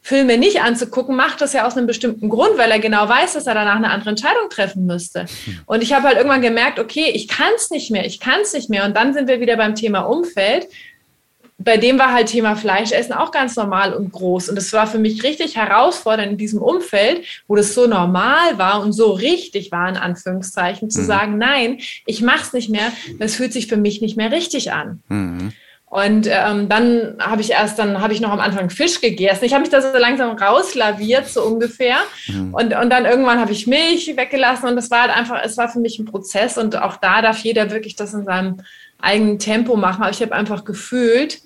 Filme nicht anzugucken, macht das ja aus einem bestimmten Grund, weil er genau weiß, dass er danach eine andere Entscheidung treffen müsste. Und ich habe halt irgendwann gemerkt, okay, ich kann es nicht mehr, ich kann es nicht mehr. Und dann sind wir wieder beim Thema Umfeld bei dem war halt Thema Fleischessen auch ganz normal und groß. Und es war für mich richtig herausfordernd in diesem Umfeld, wo das so normal war und so richtig war, in Anführungszeichen, zu mhm. sagen, nein, ich mach's nicht mehr, das fühlt sich für mich nicht mehr richtig an. Mhm. Und ähm, dann habe ich erst, dann habe ich noch am Anfang Fisch gegessen. Ich habe mich da so langsam rauslaviert, so ungefähr. Mhm. Und, und dann irgendwann habe ich Milch weggelassen und das war halt einfach, es war für mich ein Prozess und auch da darf jeder wirklich das in seinem eigenen Tempo machen. Aber ich habe einfach gefühlt,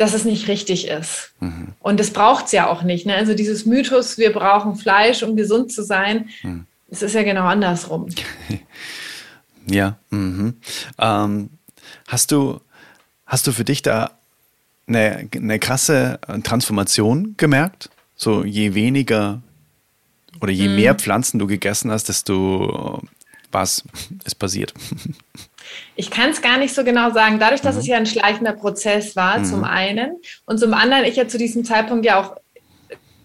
dass es nicht richtig ist. Mhm. Und das braucht es ja auch nicht. Ne? Also dieses Mythos, wir brauchen Fleisch, um gesund zu sein, mhm. es ist ja genau andersrum. ja. Mhm. Ähm, hast du hast du für dich da eine, eine krasse Transformation gemerkt? So je weniger oder je mhm. mehr Pflanzen du gegessen hast, desto was ist passiert? Ich kann es gar nicht so genau sagen. Dadurch, dass mhm. es ja ein schleichender Prozess war, mhm. zum einen, und zum anderen, ich ja zu diesem Zeitpunkt ja auch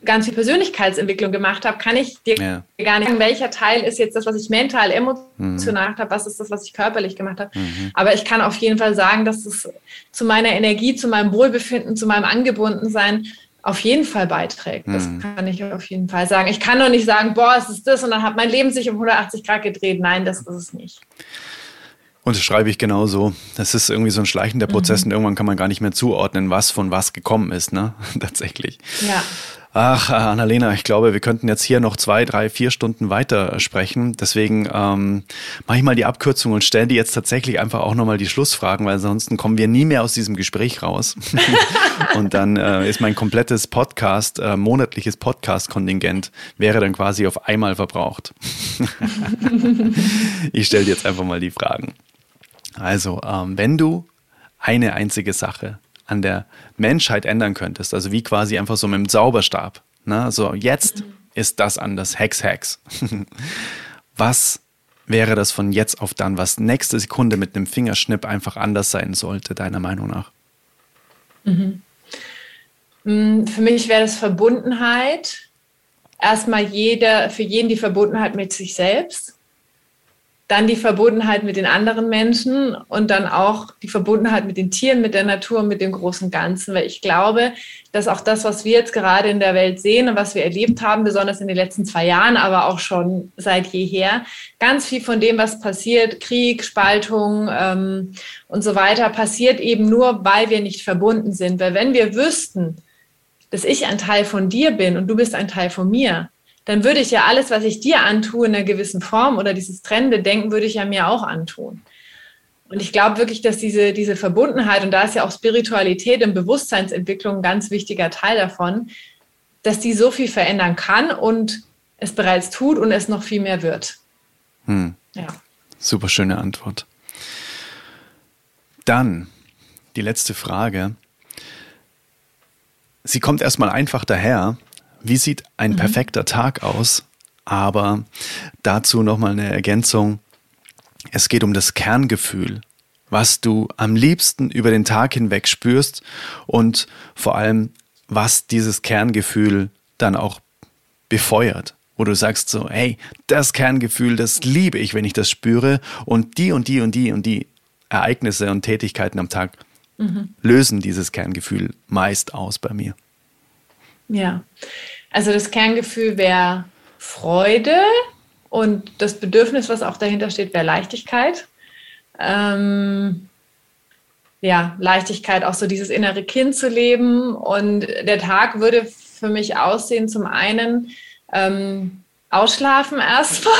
ganz viel Persönlichkeitsentwicklung gemacht habe, kann ich dir ja. gar nicht sagen, welcher Teil ist jetzt das, was ich mental, emotional mhm. habe, was ist das, was ich körperlich gemacht habe. Mhm. Aber ich kann auf jeden Fall sagen, dass es zu meiner Energie, zu meinem Wohlbefinden, zu meinem Angebundensein auf jeden Fall beiträgt. Das mhm. kann ich auf jeden Fall sagen. Ich kann doch nicht sagen, boah, es ist das und dann hat mein Leben sich um 180 Grad gedreht. Nein, das ist es nicht. Und das schreibe ich genauso. Das ist irgendwie so ein schleichender Prozess mhm. und irgendwann kann man gar nicht mehr zuordnen, was von was gekommen ist, ne? Tatsächlich. Ja. Ach, Annalena, ich glaube, wir könnten jetzt hier noch zwei, drei, vier Stunden weiter sprechen. Deswegen ähm, mache ich mal die Abkürzung und stelle dir jetzt tatsächlich einfach auch nochmal die Schlussfragen, weil ansonsten kommen wir nie mehr aus diesem Gespräch raus. und dann äh, ist mein komplettes Podcast, äh, monatliches Podcast-Kontingent, wäre dann quasi auf einmal verbraucht. ich stelle dir jetzt einfach mal die Fragen. Also, ähm, wenn du eine einzige Sache an der Menschheit ändern könntest, also wie quasi einfach so mit dem Zauberstab, ne? so jetzt mhm. ist das anders, Hex, Hex. was wäre das von jetzt auf dann, was nächste Sekunde mit einem Fingerschnipp einfach anders sein sollte, deiner Meinung nach? Mhm. Mm, für mich wäre das Verbundenheit. Erstmal jeder, für jeden die Verbundenheit mit sich selbst dann die Verbundenheit mit den anderen Menschen und dann auch die Verbundenheit mit den Tieren, mit der Natur, mit dem großen Ganzen. Weil ich glaube, dass auch das, was wir jetzt gerade in der Welt sehen und was wir erlebt haben, besonders in den letzten zwei Jahren, aber auch schon seit jeher, ganz viel von dem, was passiert, Krieg, Spaltung ähm, und so weiter, passiert eben nur, weil wir nicht verbunden sind. Weil wenn wir wüssten, dass ich ein Teil von dir bin und du bist ein Teil von mir, dann würde ich ja alles, was ich dir antue, in einer gewissen Form oder dieses trennende Denken, würde ich ja mir auch antun. Und ich glaube wirklich, dass diese, diese Verbundenheit, und da ist ja auch Spiritualität und Bewusstseinsentwicklung ein ganz wichtiger Teil davon, dass die so viel verändern kann und es bereits tut und es noch viel mehr wird. Hm. Ja. Super schöne Antwort. Dann die letzte Frage. Sie kommt erstmal einfach daher, wie sieht ein mhm. perfekter Tag aus? Aber dazu nochmal eine Ergänzung. Es geht um das Kerngefühl, was du am liebsten über den Tag hinweg spürst und vor allem, was dieses Kerngefühl dann auch befeuert. Wo du sagst so, hey, das Kerngefühl, das liebe ich, wenn ich das spüre und die und die und die und die Ereignisse und Tätigkeiten am Tag mhm. lösen dieses Kerngefühl meist aus bei mir. Ja, also das Kerngefühl wäre Freude und das Bedürfnis, was auch dahinter steht, wäre Leichtigkeit. Ähm, ja, Leichtigkeit, auch so dieses innere Kind zu leben. Und der Tag würde für mich aussehen, zum einen ähm, ausschlafen erstmal,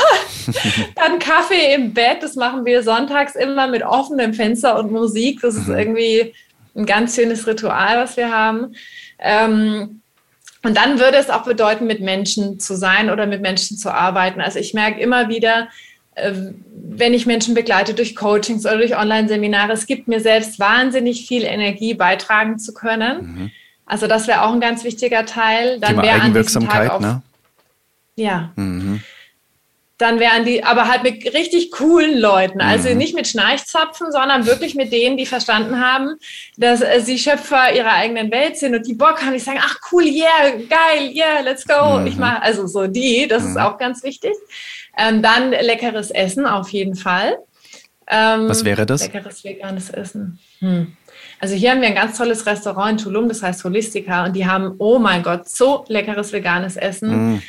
dann Kaffee im Bett, das machen wir sonntags immer mit offenem Fenster und Musik. Das ist mhm. irgendwie ein ganz schönes Ritual, was wir haben. Ähm, und dann würde es auch bedeuten, mit Menschen zu sein oder mit Menschen zu arbeiten. Also ich merke immer wieder, äh, wenn ich Menschen begleite durch Coachings oder durch Online-Seminare, es gibt mir selbst wahnsinnig viel Energie beitragen zu können. Mhm. Also das wäre auch ein ganz wichtiger Teil. Dann wäre Eigenwirksamkeit, ne? Ja. Mhm dann wären die, aber halt mit richtig coolen Leuten. Also mhm. nicht mit Schnarchzapfen, sondern wirklich mit denen, die verstanden haben, dass äh, sie Schöpfer ihrer eigenen Welt sind und die Bock haben, die sagen, ach cool, yeah, geil, yeah, let's go. Mhm. Ich mache, also so die, das mhm. ist auch ganz wichtig. Ähm, dann leckeres Essen auf jeden Fall. Ähm, Was wäre das? Leckeres veganes Essen. Hm. Also hier haben wir ein ganz tolles Restaurant in Tulum, das heißt Holistica, und die haben, oh mein Gott, so leckeres veganes Essen. Mhm.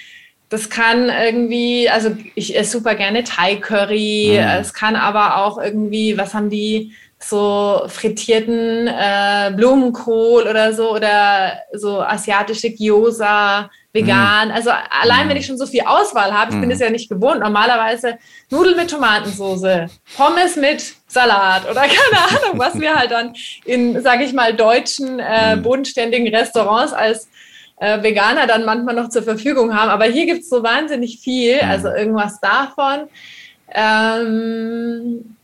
Das kann irgendwie, also ich esse super gerne Thai Curry. Mhm. Es kann aber auch irgendwie, was haben die, so frittierten äh, Blumenkohl oder so oder so asiatische Gyoza, vegan. Mhm. Also allein mhm. wenn ich schon so viel Auswahl habe, ich bin es mhm. ja nicht gewohnt. Normalerweise Nudeln mit Tomatensauce, Pommes mit Salat oder keine Ahnung, was wir halt dann in, sage ich mal, deutschen äh, mhm. bodenständigen Restaurants als äh, Veganer dann manchmal noch zur Verfügung haben. Aber hier gibt es so wahnsinnig viel, mhm. also irgendwas davon. Ähm,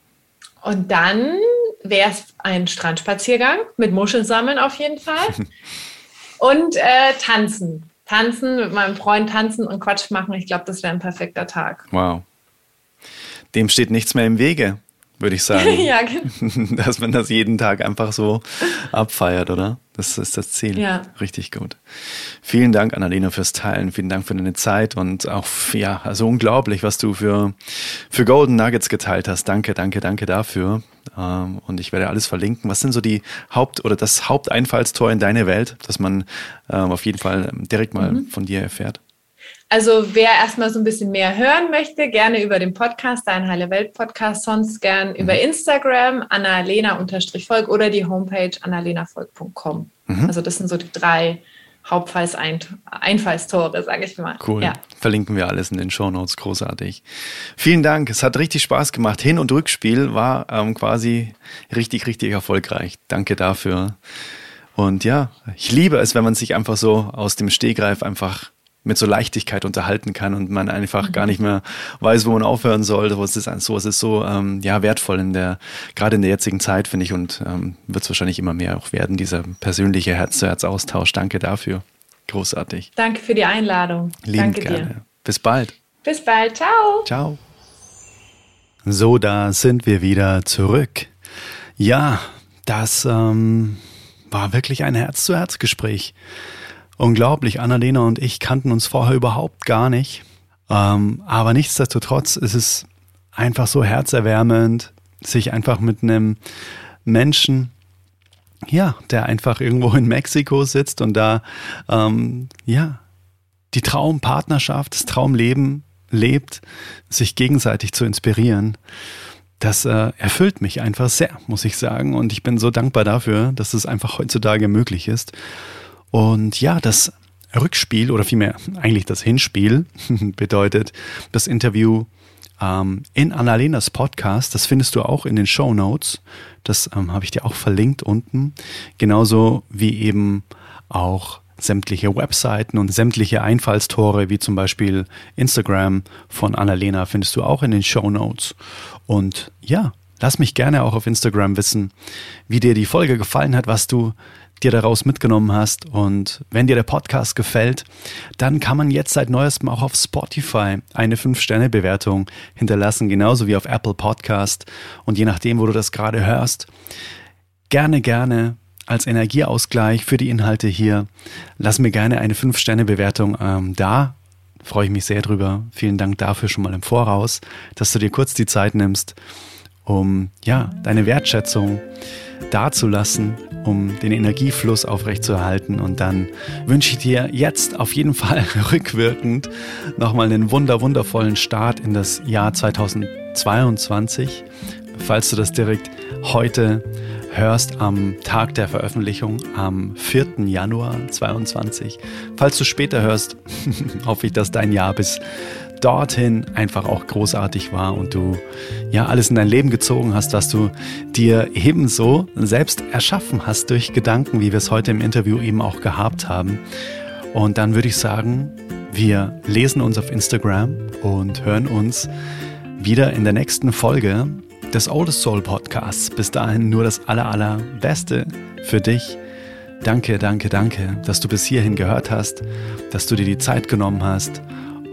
und dann wäre es ein Strandspaziergang mit Muscheln sammeln auf jeden Fall. und äh, tanzen. Tanzen, mit meinem Freund tanzen und Quatsch machen. Ich glaube, das wäre ein perfekter Tag. Wow. Dem steht nichts mehr im Wege würde ich sagen. ja, genau. Dass man das jeden Tag einfach so abfeiert, oder? Das ist das Ziel. Ja. Richtig gut. Vielen Dank, Annalena, fürs Teilen. Vielen Dank für deine Zeit und auch, ja, also unglaublich, was du für, für Golden Nuggets geteilt hast. Danke, danke, danke dafür. Ähm, und ich werde alles verlinken. Was sind so die Haupt- oder das Haupteinfallstor in deine Welt, dass man ähm, auf jeden Fall direkt mal mhm. von dir erfährt? Also wer erstmal so ein bisschen mehr hören möchte, gerne über den Podcast, Dein Heile Welt Podcast, sonst gern über mhm. Instagram, annalena-volk oder die Homepage annalenavolk.com. Mhm. Also das sind so die drei Hauptfallstore, sage ich mal. Cool. Ja. Verlinken wir alles in den Show Notes. Großartig. Vielen Dank. Es hat richtig Spaß gemacht. Hin- und Rückspiel war ähm, quasi richtig, richtig erfolgreich. Danke dafür. Und ja, ich liebe es, wenn man sich einfach so aus dem Stehgreif einfach mit so Leichtigkeit unterhalten kann und man einfach mhm. gar nicht mehr weiß, wo man aufhören soll. Es ist so, es ist so ähm, ja wertvoll in der gerade in der jetzigen Zeit finde ich und ähm, wird es wahrscheinlich immer mehr auch werden dieser persönliche Herz-zu-Herz-Austausch. Danke dafür, großartig. Danke für die Einladung. Lieben Danke gerne. dir. Bis bald. Bis bald. Ciao. Ciao. So, da sind wir wieder zurück. Ja, das ähm, war wirklich ein Herz-zu-Herz-Gespräch. Unglaublich, Annalena und ich kannten uns vorher überhaupt gar nicht. Ähm, aber nichtsdestotrotz ist es einfach so herzerwärmend, sich einfach mit einem Menschen, ja, der einfach irgendwo in Mexiko sitzt und da, ähm, ja, die Traumpartnerschaft, das Traumleben lebt, sich gegenseitig zu inspirieren. Das äh, erfüllt mich einfach sehr, muss ich sagen. Und ich bin so dankbar dafür, dass es einfach heutzutage möglich ist. Und ja, das Rückspiel oder vielmehr eigentlich das Hinspiel bedeutet das Interview ähm, in Annalenas Podcast. Das findest du auch in den Show Notes. Das ähm, habe ich dir auch verlinkt unten. Genauso wie eben auch sämtliche Webseiten und sämtliche Einfallstore, wie zum Beispiel Instagram von Annalena, findest du auch in den Show Notes. Und ja, lass mich gerne auch auf Instagram wissen, wie dir die Folge gefallen hat, was du dir daraus mitgenommen hast. Und wenn dir der Podcast gefällt, dann kann man jetzt seit neuestem auch auf Spotify eine 5-Sterne-Bewertung hinterlassen, genauso wie auf Apple Podcast. Und je nachdem, wo du das gerade hörst, gerne, gerne als Energieausgleich für die Inhalte hier, lass mir gerne eine 5-Sterne-Bewertung ähm, da. Freue ich mich sehr drüber. Vielen Dank dafür schon mal im Voraus, dass du dir kurz die Zeit nimmst, um ja, deine Wertschätzung dazulassen, um den Energiefluss aufrechtzuerhalten. Und dann wünsche ich dir jetzt auf jeden Fall rückwirkend nochmal einen wunder, wundervollen Start in das Jahr 2022. Falls du das direkt heute hörst am Tag der Veröffentlichung am 4. Januar 2022. Falls du später hörst, hoffe ich, dass dein Jahr bis dorthin einfach auch großartig war und du ja alles in dein Leben gezogen hast, was du dir ebenso selbst erschaffen hast durch Gedanken, wie wir es heute im Interview eben auch gehabt haben. Und dann würde ich sagen, wir lesen uns auf Instagram und hören uns wieder in der nächsten Folge des Oldest Soul Podcasts. Bis dahin nur das aller, allerbeste für dich. Danke, danke, danke, dass du bis hierhin gehört hast, dass du dir die Zeit genommen hast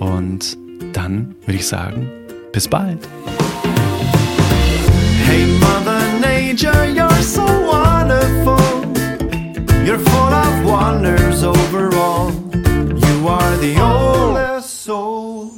und dann würde ich sagen, bis bald. Hey Mother Nature, you're so wonderful. You're full of wonders overall. You are the oldest soul.